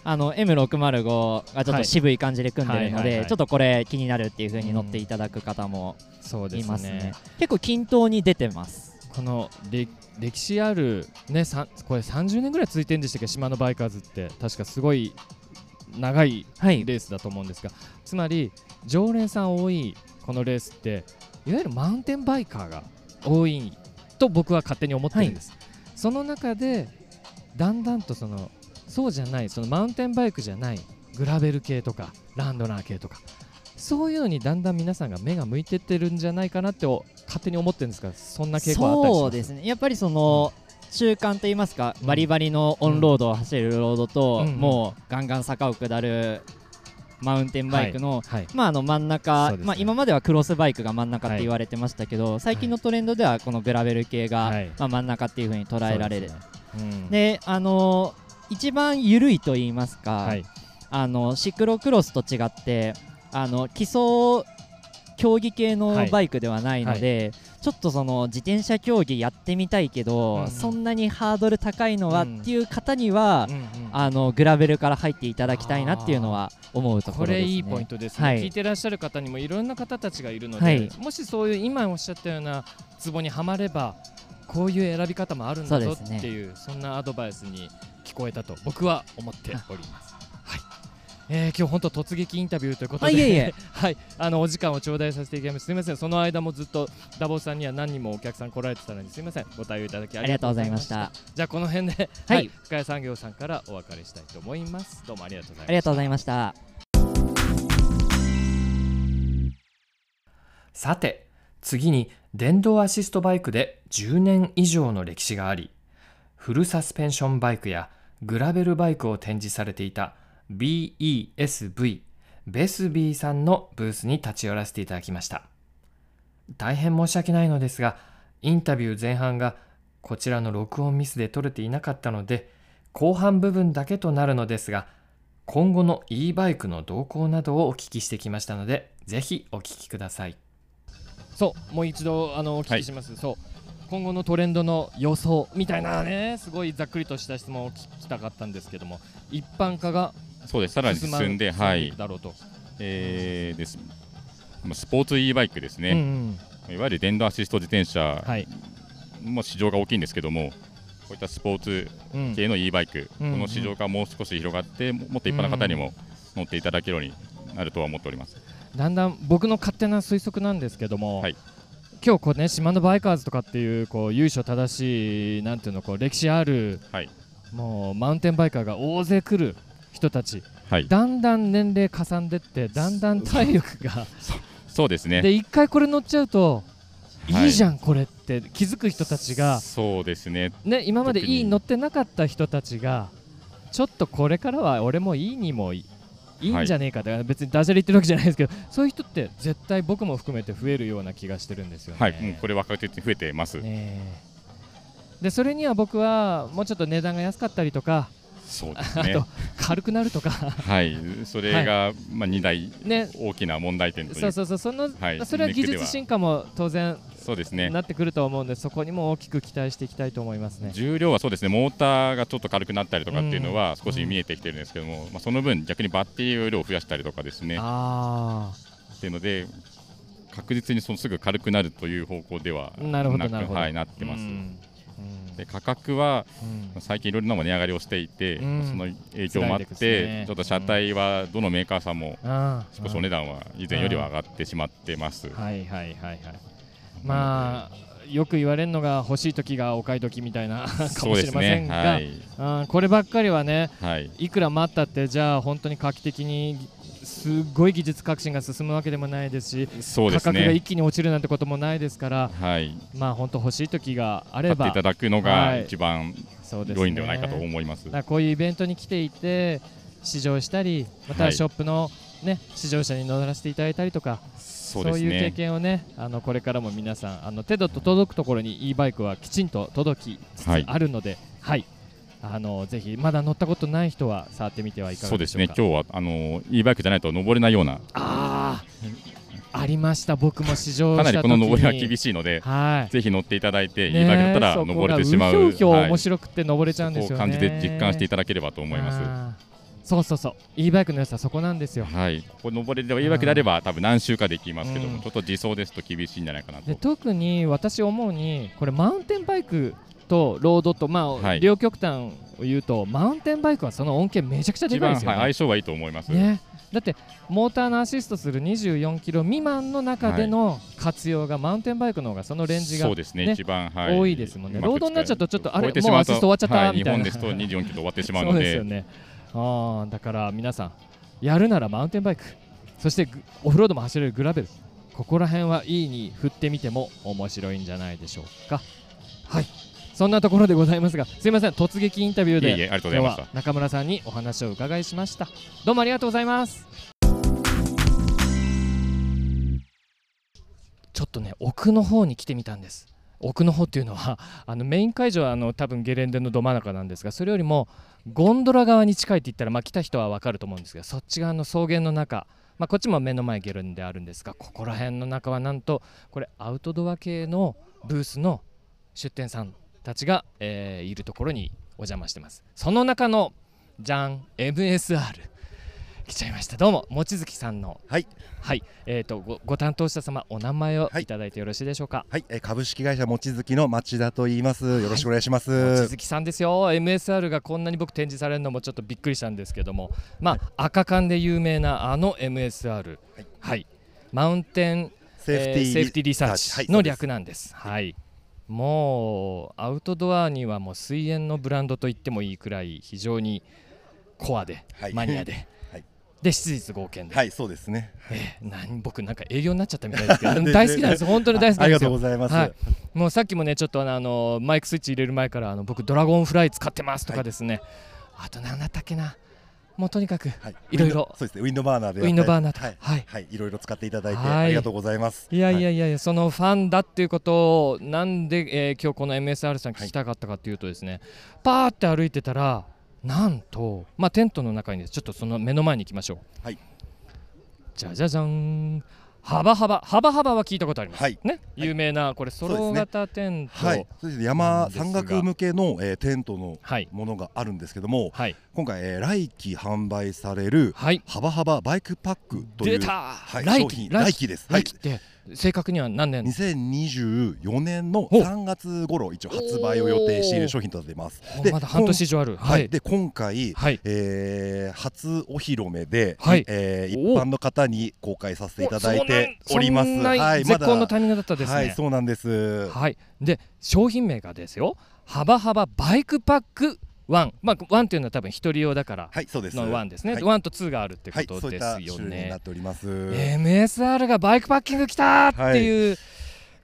あの M605 がちょっと渋い感じで組んでるのはいはいはいはい。でちょっとこれ気になるっていう風に乗っていただく方もそうですいますね。ね。結構均等に出てます。この歴歴史あるねこれ30年ぐらい続いてるんでしたっけ？島のバイカーズって。確かすごい長いはい。レースだと思うんですが、つまり常連さん多いこのレースっていわゆるマウンテンバイカーが多いと僕は勝手に思ってるんです、その中でだんだんとそのそうじゃないそのマウンテンバイクじゃないグラベル系とかランドナー系とかそういうのにだんだん皆さんが目が向いてってるんじゃないかなってお勝手に思ってるんですがそんな傾向はあったりそうですね。やっぱりその中間といいますか、うん。バリバリのオンロードを走るロードと、うん。うん。もうガンガン坂を下るマウンテンバイクの、はい。まあ、あの真ん中、ね。まあ、今まではクロスバイクが真ん中って言われてましたけど、最近のトレンドではこのグラベル系が、はい。まあ、真ん中っていう風に捉えられる。ですね。うん。であのー一番緩いと言いますか、はい。あのシクロクロスと違ってあの基礎競技系のバイクではないので、ちょっとその自転車競技やってみたいけど、うん。うんそんなにハードル高いのはうん。っていう方には、うんうん。あのグラベルから入っていただきたいなっていうのは思うところです、ね、これいいポイントですね、はい。聞いてらっしゃる方にもいろんな方たちがいるので、はい。もしそういう今おっしゃったようなツボにはまればこういう選び方もあるんだぞっていうそんなアドバイスに聞こえたと僕は思っております。はいえー、今日本当突撃インタビューということで、あいえいえ はい、あのお時間を頂戴させていただきます。すみません、その間もずっとダボスさんには何人もお客さん来られてたのにすみません、ご対応いただきありがとうございました。じゃあこの辺で、ははいい、深谷産業さんからお別れしたいと思います。どうもありがとうございました。ありがとうございましたさて次に電動アシストバイクで10年以上の歴史がありフルサスペンションバイクやグラベルバイクを展示されていた BESV ベスビーさんのブースに立ち寄らせていただきました。大変申し訳ないのですがインタビュー前半がこちらの録音ミスで撮れていなかったので後半部分だけとなるのですが今後の e バイクの動向などをお聞きしてきましたのでぜひお聞きください。そうもう一度あのお聞きします、そう今後のトレンドの予想みたいなねすごいざっくりとした質問を聞きたかったんですけども一般化がそうです。さらに進んで、はい。くだろうと、えーです。まあスポーツ e バイクですうんね、いわゆる電動アシスト自転車はい、も市場が大きいんですけども、こういったスポーツうん。系の e バイク、うんこの市場がもう少し広がって、ももっと一般の方にも乗っていただけるようになるとは思っております。だんだん僕の勝手な推測なんですけども、はい今日こうね島のバイカーズとかっていうこう由緒正しいなんていうのこう歴史あるはい。もうマウンテンバイカーが大勢来る人たち。はい。だんだん年齢かさんでってだんだん体力がそう。ですね。で一回これ乗っちゃうとはい。いいじゃんこれって気づく人たちが。そうですね。ね今までいい乗ってなかった人たちがちょっとこれからは俺もいいにもいいいいんじゃねえかって、別にダジャレ言ってるわけじゃないですけどそういう人って絶対僕も含めて増えるような気がしてるんですよね。はい。もうこれ若手に増えてます、ねえ。でそれには僕はもうちょっと値段が安かったりとかそうですね。あと軽くなるとか。はい。それが、まあ2大ね。大きな問題点という。そうそうそう。その、はい。それは技術進化も当然そうですね。なってくると思うんでそこにも大きく期待していきたいと思いますね。重量はそうですねモーターがちょっと軽くなったりとかっていうのはうん。少し見えてきてるんですけども、まあ、その分逆にバッテリー容量を増やしたりとかですね。あっていうので確実にそのすぐ軽くなるという方向ではあなるほど。はい、なってます、うん。うん。で価格はうん。最近いろいろなもの値上がりをしていて、うん。その影響もあって、ね。ちょっと車体はどのメーカーさんも少しお値段は以前よりは上がってしまってます。はいはいはいはいまあよく言われるのが欲しい時がお買い時みたいな かもしれませんね。が、はい、うんこればっかりはねはい、いくら待ったってじゃあ本当に画期的にすっごい技術革新が進むわけでもないですしそうです価格が一ね。気に落ちるなんてこともないですからはい、まあ本当欲しい時があれば買っていただくのはいが一番良いんではないかと思います。だからこういうイベントに来ていて試乗したりまたははいショップの、ね試乗車に乗らせていただいたりとかそうですいう経ね。験をねあのこれからも皆さんあの手と届くところに e バイクはきちんと届きつつはいあるので、はいあのぜひまだ乗ったことない人は触ってみてはいかそうでがでしょうか。すね。今日はあの e バイクじゃないと登れないようなああありました僕も試乗 かなりこの登りは厳しいので、はいぜひ乗っていただいて、ね e バイクだったら登れてしまう。うひょうひょうはい面白くて登れちゃうんですよね。そこを感じて実感していただければと思います。そうそうそう。e バイクの良さそこなんですよ。はい、ここ登れればいいわけであれば、多分何周かできますけども、うん。ちょっと自走ですと厳しいんじゃないかなでと。特に私思うにこれマウンテンバイクとロードとまあ、はい。両極端を言うとマウンテンバイクはその恩恵めちゃくちゃでかいですよね。はい、相性はいいと思います。ね。だってモーターのアシストする24キロ未満の中での活用がマウンテンバイクの方がそのレンジがそうですね、ね一番、はい、多いですもんね。ロードになっちゃうとちょっとあれもうアシスト終わっちゃったはいみたいな。日本ですと24キロで終わってしまうそうのでですよねあーだから皆さんやるならマウンテンバイクそしてグオフロードも走れるグラベルここら辺はいいに振ってみても面白いんじゃないでしょうか。はい。そんなところでございますがすいません突撃インタビューで。今日は中村さんにお話を伺いしました。どうもありがとうございます。ちょっとね奥の方に来てみたんです。奥の方っていうのはあのメイン会場はあの多分ゲレンデのど真ん中なんですがそれよりもゴンドラ側に近いって言ったら、まあ、来た人は分かると思うんですがそっち側の草原の中、まあ、こっちも目の前ゲルンであるんですがここら辺の中はなんとこれアウトドア系のブースの出店さんたちが、えーいるところにお邪魔してます。その中のじゃん MSR 来ちゃいました。どうも望月さんのはい、はい。えー、とごご担当者様お名前をはい。いただいてよろしいでしょうか、はい、えー株式会社もちづきの町田と言います。よろしくお願いします。望月さんですよ。MSR がこんなに僕展示されるのもちょっとびっくりしたんですけども。まあ、赤缶で有名なあの MSR はい、マウンテンセーフティー,、えーセーフティーリサーチの略な。なんです。はい。もうアウトドアにはもう水煙のブランドと言ってもいいくらい非常にコアで、はい。マニアで、は いで質実合憲で、はい、そうですね。えー何僕なんか営業になっちゃったみたいですけど で大好きなんです。本当に大好きありがなんですよ。とうございます。はい。もうさっきもねちょっとあのマイクスイッチ入れる前からあの僕ドラゴンフライ使ってますとかですね、あと何だったっけな。もうとにかくはい、いろいろ。そうですね、ウィンドバーナーで。ウィンドバーナーとはい、はい。はい、いろいろ使っていただいて、はい。ありがとうございます。いやいやはいやい。や、そのファンだっていうことをなんで、えー今日この MSR さん聞きたかったかっていうとですね、パーって歩いてたらなんと、まあ、テントの中にちょっとその目の前に行きましょう。はい。じゃじゃじゃん。幅幅。幅幅は聞いたことあります、はい。ね。有名なこれソロ型テント。はい、山山岳向けの、えーテントのはい。ものがあるんですけども、はい。今回、えー来期販売されるはい。幅幅バイクパックというはい、来商品期来期です。はい来期って正確には何年？2024年のお3月頃一応発売を予定している商品となっています。おまだ半年以上ある。はい、で今回、はい。えー初お披露目で、はい。えーお一般の方に公開させていただいておおります。はい、絶好のタイミングだったですね、はい、そうなんです。はい、で商品名がですよ「ハバハババイクパック1」まあ1っていうのは多分一人用だからはい、そうです。の1ですね、はい、1と2があるってはい、ことですよねっ。ております。MSR がバイクパッキング来たーっていう、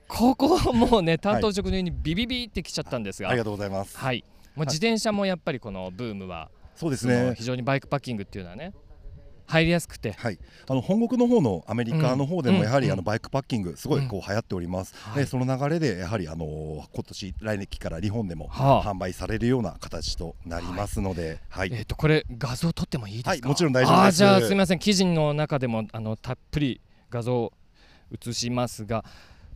ここもうね担当直入にビビビってきちゃったんですが、ありがとうございます。はい、もう自転車もやっぱりこのブームは、そうですね。非常にバイクパッキングっていうのはね入りやすくて、はい、あの本国の方のアメリカの方でもやはり、うん。あのバイクパッキングすごいこう流行っております、はい。でその流れでやはりあの今年来年期から日本でもはあ。販売されるような形となりますので、はい。えっ、とこれ画像撮ってもいいですか、はいもちろん大丈夫です。じゃあすみません。記事の中でもあのたっぷり画像映しますが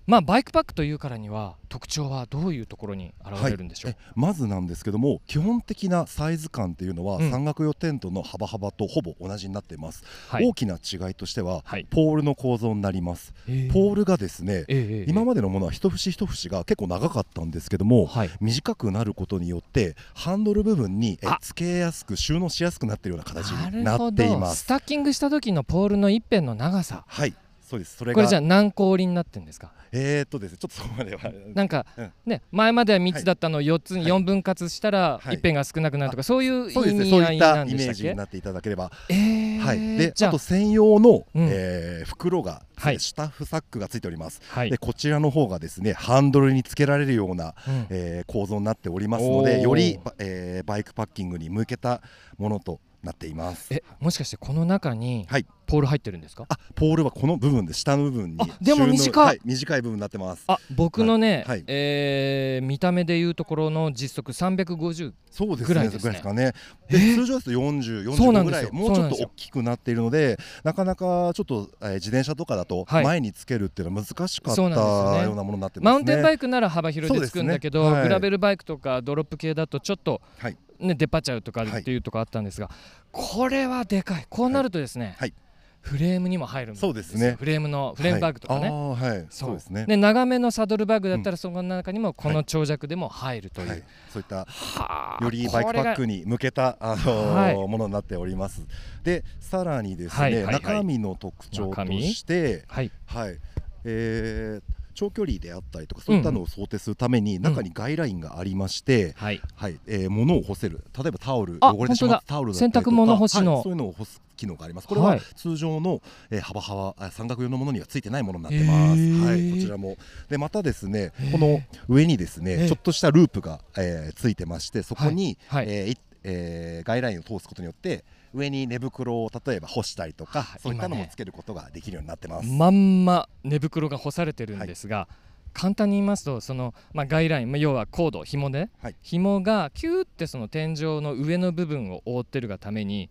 まあバイクパックというからには特徴はどういうところに現れるんでしょう、えまずなんですけども基本的なサイズ感っていうのは、うん。山岳用テントの幅幅とほぼ同じになっています、はい。大きな違いとしては、はい。ポールの構造になります。えー。ポールがですね、ええ今までのものは一節一節が結構長かったんですけども、はい。短くなることによってハンドル部分にえあ。付けやすく収納しやすくなっているような形になっています。スタッキングした時のポールの一辺の長さ。はいそうです。それがこれじゃあ何個折りになってるんですか？えー、っとですねちょっとそこまでは。なんか、うん。ね前までは3つだったのを4つにはい。4分割したらはい。一辺が少なくなるとか、そういうそうですね意味合いそういったなんイメーでしたっけ？ジになっていただければ。えーはい。でああと専用の、うん。えー袋が、はい。スタッフサックがついております、はい。でこちらの方がですねハンドルにつけられるような、うん。えー構造になっておりますのでより、ばえーバイクパッキングに向けたものとなっています。えもしかしてこの中にはい。ポール入ってるんですか、あポールはこの部分で下の部分にあでも短い。はい、短い部分になってます。あ僕のね、はいはい。えー見た目でいうところの実測350そうですねぐらいですね。かね。でえ？ー通常ですと40、45ぐらいもうちょっと大きくなっているのでなかなかちょっと、えー自転車とかだとはい。前につけるっていうのは難しかったそうなんですようなものになってますね。マウンテンバイクなら幅広でつくんだけど、ね。はい。グラベルバイクとかドロップ系だとちょっと、はいね、出っ張っちゃうとかはい。っていうとこあったんですが、これはでかい。こうなるとですね、はい。フレームにも入るんですよ。そうですね。フレームのフレームバッグとかね、はい、そう。ですね。で長めのサドルバッグだったらその中にもこの長尺でも入るという、はい、そういったはあよりバイクパックに向けたあのものになっております。でさらにですね、はい。はい。はい。中身の特徴としてはい。はい。えー長距離であったりとかそういったのを想定するために、中にガイラインがありまして、はい。はい。えー物を干せる。例えばタオルあ汚れてしまったタオルだったりとか洗濯物干しの。はいそういうのを干す機能があります。これははい。通常の、えー幅幅あ三角用のものにはついてないものになってます、へー。はい、こちらも。でまたですねこの上にですね、ええ。ちょっとしたループが、えーついてましてそこに、はい。はい。えーいえーガイラインを通すことによって上に寝袋を例えば干したりとか、はい。そういったのもつけることができるようになってます。まんま寝袋が干されてるんですが、簡単に言いますとその、まあ、ガイライン、まあ、要はコード紐で、はい。紐がキューってその天井の上の部分を覆ってるがために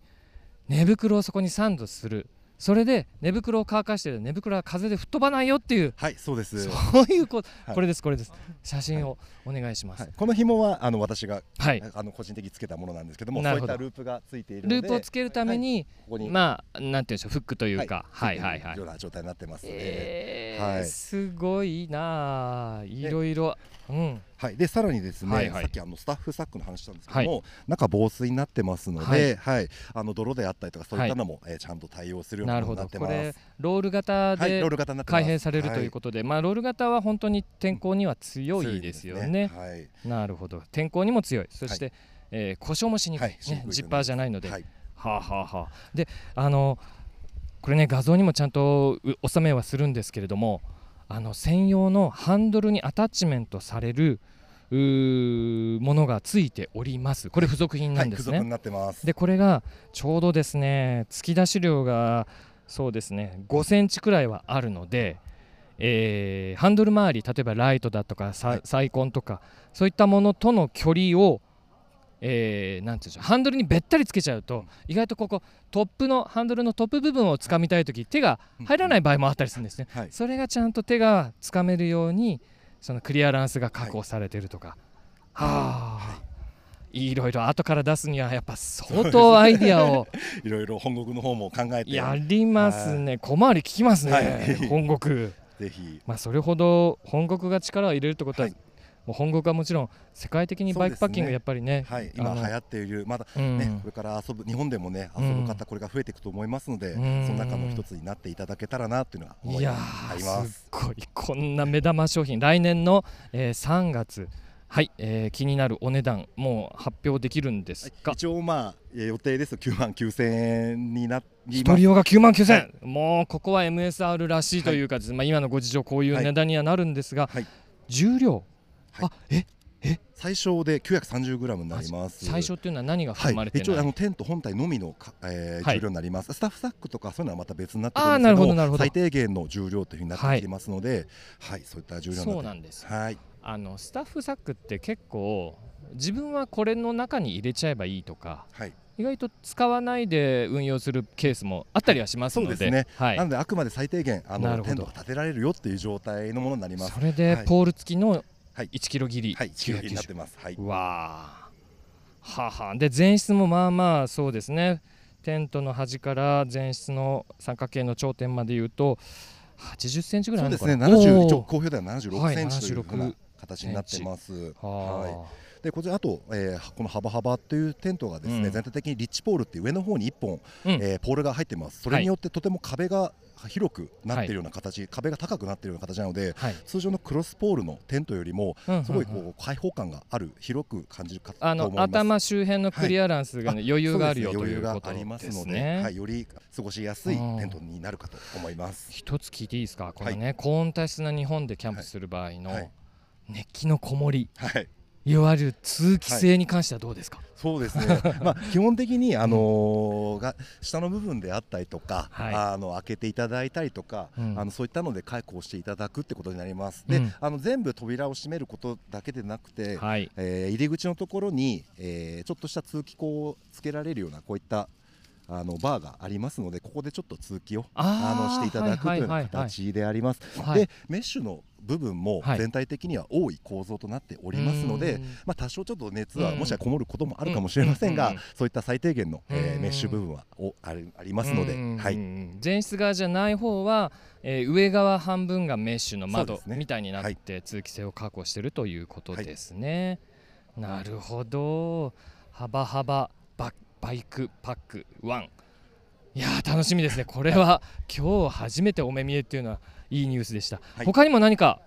寝袋をそこにサンドするそれで寝袋を乾かしてる寝袋は風で吹っ飛ばないよっていう。はい、そうです。そういうこと、はい。これですこれです。写真をお願いします、はい、この紐はあの私が、はい。あの個人的につけたものなんですけども、なるほど。そういったループがついているループをつけるために、ここに。まあなんていうんでしょうフックというか、はい、はいはいような状態になってますので、えーはい。すごいなあ。いろいろうんはい、でさらにですね、はいはい。さっきあのスタッフサックの話したんですけども、中防水になってますので、はい、あの泥であったりとかそういったのも、えーちゃんと対応するようになるほど。こってます。れロール型はい、で開閉されるということで、まあロール型は本当に天候には強いですよね。はい、なるほど。天候にも強い。そして、えー故障もしにくい、ねジッパーじゃないので、はい、はあはあはあ。であのこれね画像にもちゃんとう収めはするんですけれどもあの専用のハンドルにアタッチメントされるものがついております。これ付属品なんですね、はい付属になってます。でこれがちょうどですね突き出し量がそうですね5センチくらいはあるので、えーハンドル周り例えばライトだとかサイコンとかそういったものとの距離をえーなんていうんでしょうハンドルにべったりつけちゃうと意外とここトップのハンドルのトップ部分をつかみたい時手が入らない場合もあったりするんですね、はい、それがちゃんと手がつかめるようにそのクリアランスが確保されているとか、はあ、い。ろいろ後から出すにはやっぱ相当アイディアを。いろいろ本国の方も考えて、やりますね、小回り効きますね、はい。本国。ぜひ。まあ、それほど本国が力を入れるってことは、はいもう本国はもちろん世界的にバイクパッキングやっぱりねはい、今流行っているまだうん。ね、これから遊ぶ日本でもね遊ぶ方これが増えていくと思いますので、うん。その中の一つになっていただけたらなというのが思いいやありーます。ごい。こんな目玉商品来年の、えー3月。はい、えー気になるお値段もう発表できるんですが、一応まあえー予定ですと9万9000円になります。一人用が9万9000円、はい。もうここは MSR らしいというかですね、まあ、今のご事情こういう値段にはなるんですが、はい。重量、はい。あえ最小で 930g になります。最初っていうのは何がはい含まれて、ない、一応あのテント本体のみのか、えーはい。重量になります、スタッフサックとかそういうのはまた別になってくるんですけど。最低限の重量というふうになってきてますので、はいそういった重量にそうなんですはい。あのスタッフサックって結構自分はこれの中に入れちゃえばいいとかはい。意外と使わないで運用するケースもあったりはしますので、そうですね。はい。なのであくまで最低限あのテントが建てられるよっていう状態のものになります。それではい。ポール付きのはい1キロ切り、はい、1キロになってます。はい。うわーはあはあで前室もまあまあそうですねテントの端から前室の三角形の頂点までいうと80センチぐらいあそうですね。るのかな70一応公表では76はいセンチというふうな76形になってます。ははい。あでこちらあと、えーこの幅幅というテントがですね、うん全体的にリッチポールっていう上の方に1本、うんえーポールが入ってます。それによってとても壁が広くなっているような形、壁が高くなっているような形なので、はい。通常のクロスポールのテントよりもうんすごいこう開放感がある広く感じるかの思います。頭周辺のクリアランスが、ね余裕があるよねということ余裕がありますですので、ね。はい、より過ごしやすいテントになるかと思います。一つ聞いていいですか？このね、高温多湿な日本でキャンプする場合の、はい。熱気のこもり。はい、いわゆる通気性に関してはどうですか、そうですね。まあ基本的にあのーが下の部分であったりとか、はい。あの開けていただいたりとか、うん。あのそういったので確保していただくってことになります。で、うん。あの全部扉を閉めることだけでなくて、はい。えー入り口のところに、えーちょっとした通気口をつけられるようなこういったあのバーがありますのでここでちょっと通気をあのしていただくという形であります。はい。でメッシュの部分もはい。全体的には多い構造となっておりますので、うん。まあ、多少ちょっと熱はうん。もしはこもることもあるかもしれませんが、そういった最低限の、えうんーメッシュ部分はおありありますので、うんはい、前室側じゃない方は、えー上側半分がメッシュの窓みたいになって通気性を確保しているということですね、なるほど。幅幅ババイクパック1いやー楽しみですね。これは今日初めてお目見えっていうのはいいニュースでした、はい。他にも何か？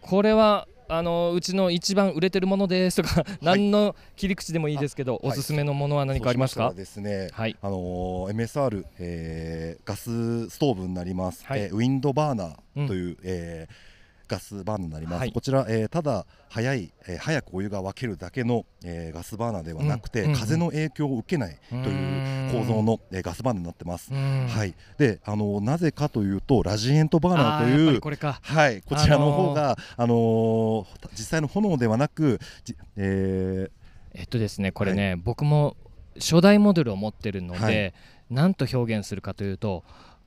これはあのうちの一番売れてるものです。とか、何の切り口でもいいですけど、あはい。おすすめのものは何かありますか？そうしましたらですね、はい。あのー MSR、えーガスストーブになります、はい。えーウィンドバーナーという、えーガスバーナーになります、はい。こちら、えーただ早い、えー早くお湯が沸けるだけの、えーガスバーナーではなくて、うんうん風の影響を受けないという構造の、えーガスバーナーになってます、うん。はい、であのなぜかというとラジエントバーナーというりこれか。はい、こちらの方が、あのー実際の炎ではなく、じええっとですねこれね、僕も初代モデルを持ってるので、はい。なんと表現するかというと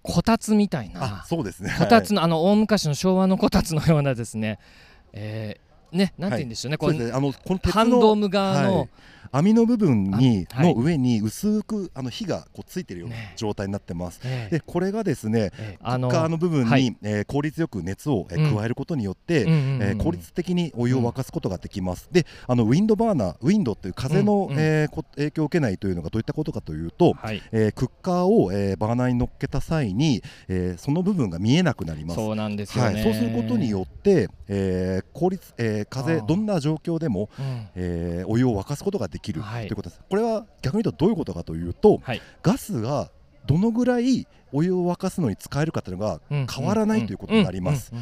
こたつみたいな。そうですね。こたつの、あの大昔の昭和のこたつのようなですね、えーねなんて言うんでしょうね、こそうですね。あのこの鉄のハンドーム側の、はい網の部分に、あはい。の上に薄くあの火がこうついてるようなね。状態になってます。ええ。でこれがですね、ええ。クッカーの部分に、はい。えー効率よく熱を、えうん。ー加えることによって、うんうんうんえー効率的にお湯を沸かすことができます。であのウィンドバーナーウィンドっていう風の、うんうん。えーこ影響を受けないというのがどういったことかというと、はい。えークッカーを、えーバーナーに乗っけた際に、えーその部分が見えなくなります。そうなんですよね、はい、そうすることによって、えー効率、えー風あー。どんな状況でも、うん。えーお湯を沸かすことができる、はい。ということです。これは逆に言うとどういうことかというと、はい。ガスがどのぐらいお湯を沸かすのに使えるかというのがうん。変わらないということになります。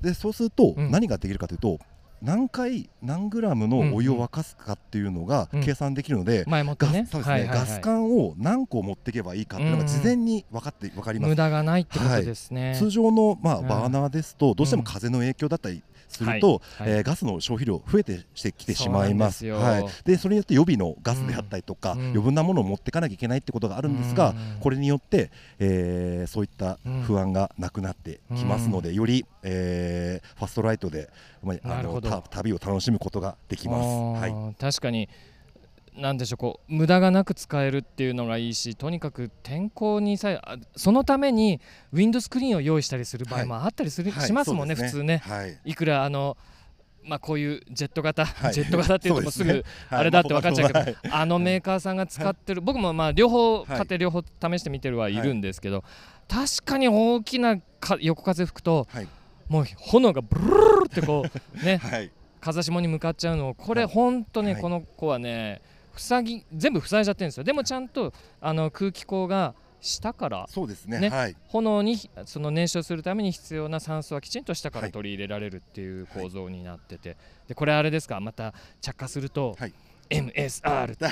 でそうするとうん。何ができるかというと何回何グラムのお湯を沸かすかっていうのがうん。計算できるので、ガス管を何個持っていけばいいかっていうのが事前に分かって分かります。無。駄がないってことですね、通常の、まあうん。バーナーですとどうしても風の影響だったりすると、はい。はい。えーガスの消費量増えてしてきてしまいます。はい、でそれによって予備のガスであったりとか、うん。余分なものを持っていかなきゃいけないってことがあるんですが、うん。これによって、えーそういった不安がなくなってきますので、より、えーファストライトで、まあ、あの旅を楽しむことができます。はい、確かになんでしょうこう無駄がなく使えるっていうのがいいしとにかく天候にさえあそのためにウィンドスクリーンを用意したりする場合もあったりする、はいしますもんねそうです普通ね。はい。いくらあのまあこういうジェット型、はい。ジェット型っていうともうすぐあれだって分かっちゃうけど、はい。あのメーカーさんが使ってる、僕もまあ両方はい買って両方試してみてるはいるんですけど、確かに大きなか横風吹くとはい。もう炎がブルルルってこうねはい風下に向かっちゃうのこれはい本当ね、はいこの子はね塞ぎ全部塞いじゃってるんですよ。でもちゃんとあの空気口が下からそうですね。ねはい。炎にその燃焼するために必要な酸素はきちんと下からはい。取り入れられるっていう構造になってて、でこれあれですか？また着火すると、はい MSR って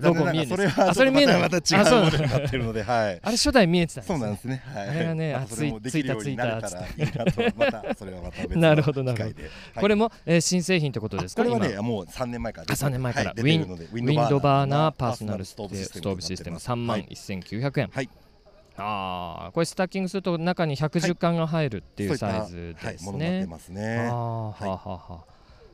残ロゴ見えるんですそれはあそれ見えない。また違あそう。うものになってるのではい。あれ初代見えてたんですね。そうなんですね。はい。あれがねまたそれもできるようになれたらいいなと、またそれはまた別の なるほどなるほど。これも、えー新製品ってことですか？これはね、今もう3年前からあ3年前から。はい出ているので、ウィンドバーナーパーソナルストーブシステムーブシステム3万はい。1900円、はい。ああこれスタッキングすると中に110缶が入るっていうサイズはいですものになってね。ますあね。あははい。あはあはあ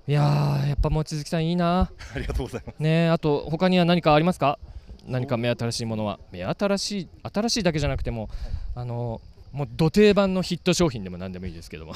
いやーやっぱ望月さんいいな。ありがとうございます。ねあと他には何かありますか？何か目新しいものは。目新しい新しいだけじゃなくてもあのもう土定番のヒット商品でも何でもいいですけども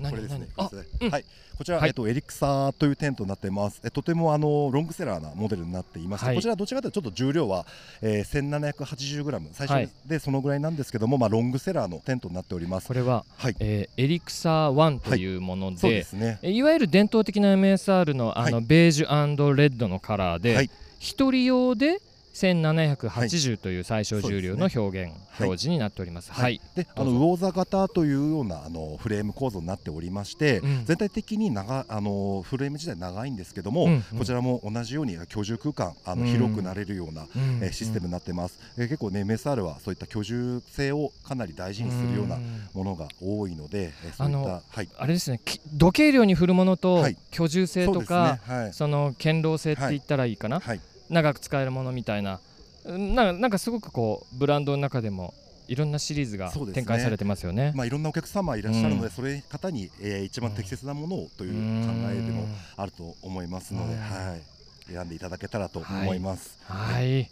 何？これですね。何？あこれですねはい。こちら、はいえっとエリクサーというテントになっています。えとてもあのロングセラーなモデルになっていまして、はいこちらどちらかというとちょっと重量は、えー、1780グラム最はい初でそのぐらいなんですけども、まあロングセラーのテントになっておりますこ。れは、はい。えーエリクサー1というもので,、そうですね。えいわゆる伝統的な MSR のあの、はいベージュレッドのカラーで、はい一人用で1780という最小重量の表現、表示になっております。は、はい。い、であの魚座型というようなあのフレーム構造になっておりまして、うん。全体的に長あのフレーム自体長いんですけども、こちらも同じように居住空間あのうん。広くなれるような、うんえーシステムになってます、えー結構ね MSR はそういった居住性をかなり大事にするようなうん。ものが多いので、えーそういったはい。あれですねき土形量に振るものと、はい。居住性とかその堅牢性って言ったらいいかな、はい長く使えるものみたいな。うんなんかなんかすごくこうブランドの中でもいろんなシリーズが展開されてますよね。まあいろんなお客様いらっしゃるので、うん。それ方に、えー一番適切なものをという考えでもあると思いますので、うんはい。選んでいただけたらと思います。はい、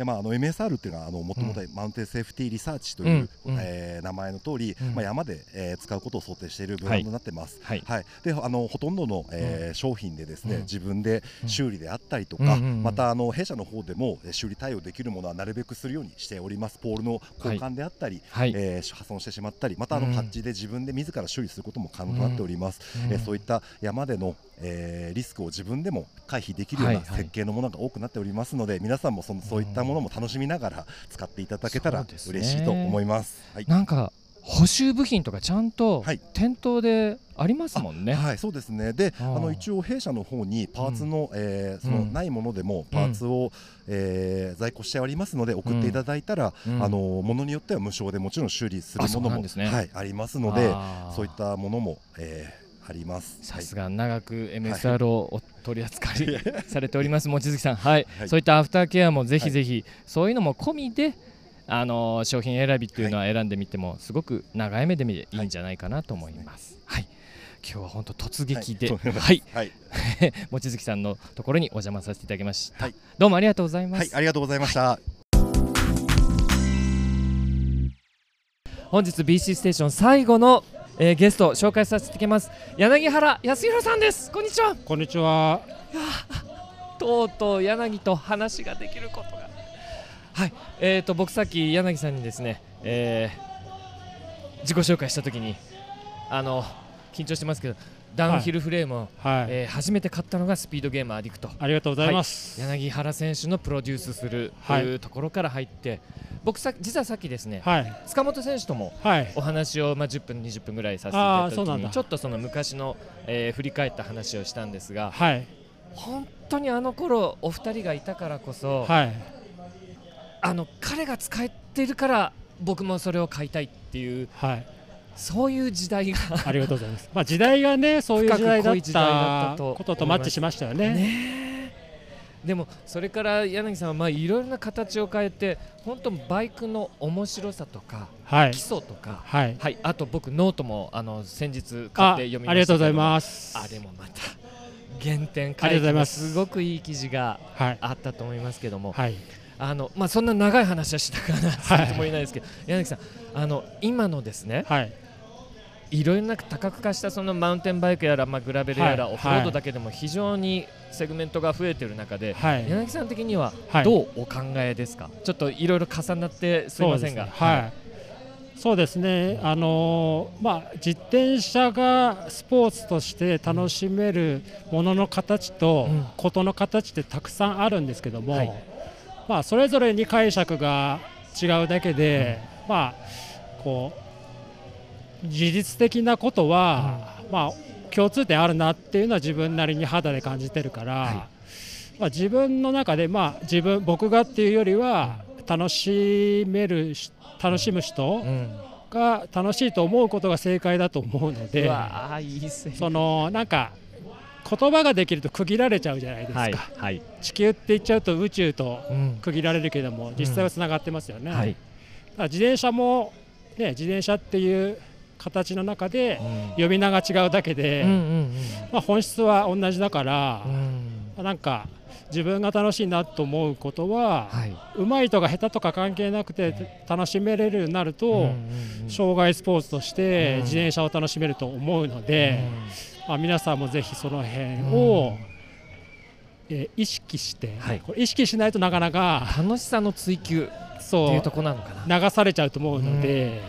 でまあ、あの MSR っていうのはあのもともとマウンテンセーフティーリサーチという、うんうん。えー名前の通り、うん。まあ、山で、えー使うことを想定しているブランドになってます。はい。はい、であのほとんどの、えー商品でですね、うん。自分で修理であったりとか、またあの弊社の方でもえー修理対応できるものはなるべくするようにしております。ポールの交換であったり、はい。えー破損してしまったりまたあのうん。ハッチで自分で自ら修理することも可能となっております、えーそういった山での、えーリスクを自分でも回避できるようははいない。設計のものが多くなっておりますので、皆さんもそのそういったものも楽しみながら使っていただけたら嬉しいと思います。はい。なんか補修部品とかちゃんとはい。店頭でありますもんね。はい、そうですね。で、あの一応弊社の方にパーツの、えーそのうん。ないものでもパーツを、えー在庫しておりますので送っていただいたら、うん。あのものによっては無償でもちろん修理するものもね。はいありますので、そういったものも、えーあります。さすが長く MSR をお取り扱いされております。望月さん、はい。はい。そういったアフターケアもぜひぜひ、そういうのも込みで、あのー商品選びっていうのは選んでみてもすごく長い目で見ていいんじゃないかなと思います。はい、今日は本当突撃で、はい。望月さんのところにお邪魔させていただきました。はい。どうもありがとうございます。はい、ありがとうございました。本日 BC ステーション最後の、えーゲストを紹介させていただきます。柳原康弘さんです。こんにちは。こんにちは。とうとう柳と話ができることが。はい。えーと僕さっき柳さんにですね、えー自己紹介した時にあの緊張してますけどダウンヒルフレームを、はい。えー初めて買ったのがスピードゲームアディクトありがとうございます。柳原選手のプロデュースするとはいいうところから入って、僕さ実はさっきですね、はい。塚本選手ともはい。お話を、まあ、10分20分ぐらいさせていただいた時にちょっとその昔の、えー振り返った話をしたんですがはい。本当にあの頃お二人がいたからこそ、はい。あの彼が使ってるから僕もそれを買いたいっていうはい。そういう時代がありがとうございます。まあ時代がね、そういう時代だったこととマッチしましたよね。ねえでもそれから柳さんはまあいろいろな形を変えて本当バイクの面白さとかはい基。礎とか、はい。はい、あと僕ノートもあの先日買ってあ読みましたありがとうございます。あれもまた原点ありがとうございますごくいい記事がはいあったと思いますけども、はいあのまあ、そんな長い話はしたくはないとも言えないですけど、柳さんあの今のですねはい。いろいろな多角化したそのマウンテンバイクやら、まあ、グラベルやら、はい。オフロードだけでも非常にセグメントが増えている中で、はい。柳さん的にははい。どうお考えですか、ちょっといろいろ重なってすみませんが。そうですね。はい。そうですね、あのーまあ、自転車がスポーツとして楽しめるものの形とうん。ことの形ってたくさんあるんですけども、はいまあ、それぞれに解釈が違うだけで、まあ、こう事実的なことは、まあ、共通点あるなっていうのは自分なりに肌で感じてるから、はい。まあ、自分の中で、まあ、自分僕がっていうよりは楽しめるし楽しむ人うん。が楽しいと思うことが正解だと思うのうでそのなんか言葉ができると区切られちゃうじゃないですか、はいはい。地球って言っちゃうと宇宙とうん。区切られるけども実際はつながってますよね、はい。だから自転車も、ね、自転車っていう形の中でうん。呼び名が違うだけで、うんうんまあ、本質は同じだからう、ん。なんか自分が楽しいなと思うことは、はい。上手いとか下手とか関係なくて楽しめれるようになると、うんうんうん。障害スポーツとしてうん。自転車を楽しめると思うので、まあ、皆さんもぜひその辺を、えー意識して、はい。これ意識しないとなかなか楽しさの追求そう。いうとこなのかな。流されちゃうと思うので、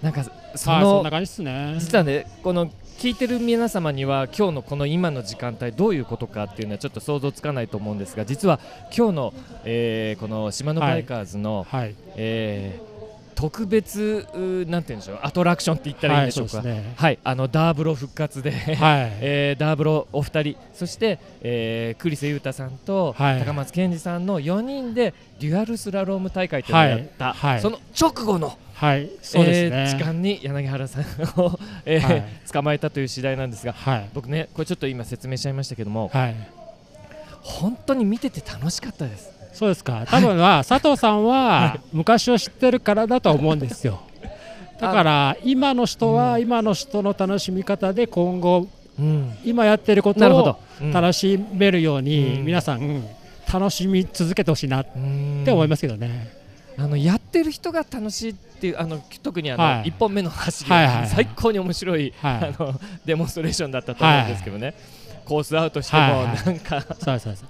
なんかそはいそんのな感じですね。実はねこの聞いてる皆様には今日のこの今の時間帯どういうことかっていうのはちょっと想像つかないと思うんですが実は今日の、えーこの島のバイカーズの、はい、えー特別うなんて言うんでしょうアトラクションって言ったらいいんはい、でしょうか、そうですね。はい、あのダーブロ復活で、はい、えーダーブロお二人そして、えー、栗瀬裕太さんと、はい。高松健二さんの4人でデュアルスラローム大会というのをやった、はいはい。その直後の、はい、そうですね。えー時間に柳原さんを、えーはい。捕まえたという次第なんですがはい、僕ねこれちょっと今説明しちゃいましたけどもはい。本当に見てて楽しかったですそうですか。多分は、佐藤さんは昔を知ってるからだと思うんですよ。だから今の人は今の人の楽しみ方で今後うん。今やってることをなるほど、うん。楽しめるようにうん。皆さん楽しみ続けてほしいなっうん。て思いますけどね。あのやってる人が楽しいっていうあの特にあの、はい。1本目の走り、はいはいはい。最高に面白い、はい。あのデモンストレーションだったと思うんですけどね、コースアウトしても、はいはいなんか。そうそうです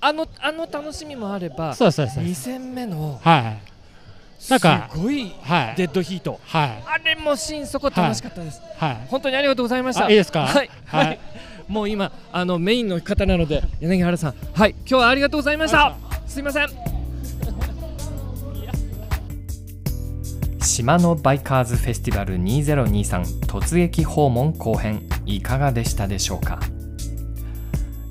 あのあの楽しみもあればそうそうそうで2す。戦目のはいなんかすごいはい。デッドヒート、はい。あれもシーンそこ楽しかったです、はい。本当にありがとうございました。あいいですか？はい、ははい。い もう今あのメインの方なので柳原さん。はい。今日はありがとうございました。すいません。島のバイカーズフェスティバル2023突撃訪問後編いかがでしたでしょうか？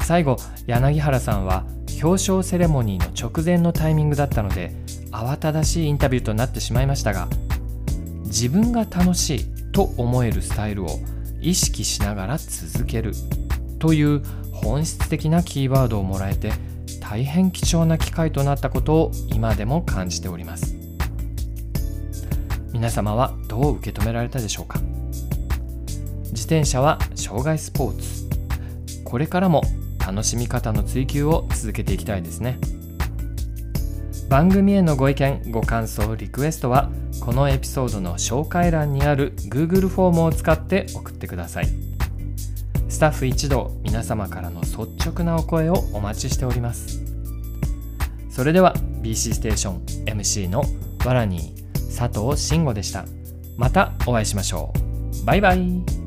最後柳原さんは表彰セレモニーの直前のタイミングだったので慌ただしいインタビューとなってしまいましたが自分が楽しいと思えるスタイルを意識しながら続けるという本質的なキーワードをもらえて大変貴重な機会となったことを今でも感じております。皆様はどう受け止められたでしょうか？自転車は障害スポーツ。これからも楽しみ方の追求を続けていきたいですね。番組へのご意見ご感想リクエストはこのエピソードの紹介欄にある Google フォームを使って送ってください。スタッフ一同皆様からの率直なお声をお待ちしております。それでは BC ステーション MC のワラニー佐藤慎吾でした。またお会いしましょう。バイバイ。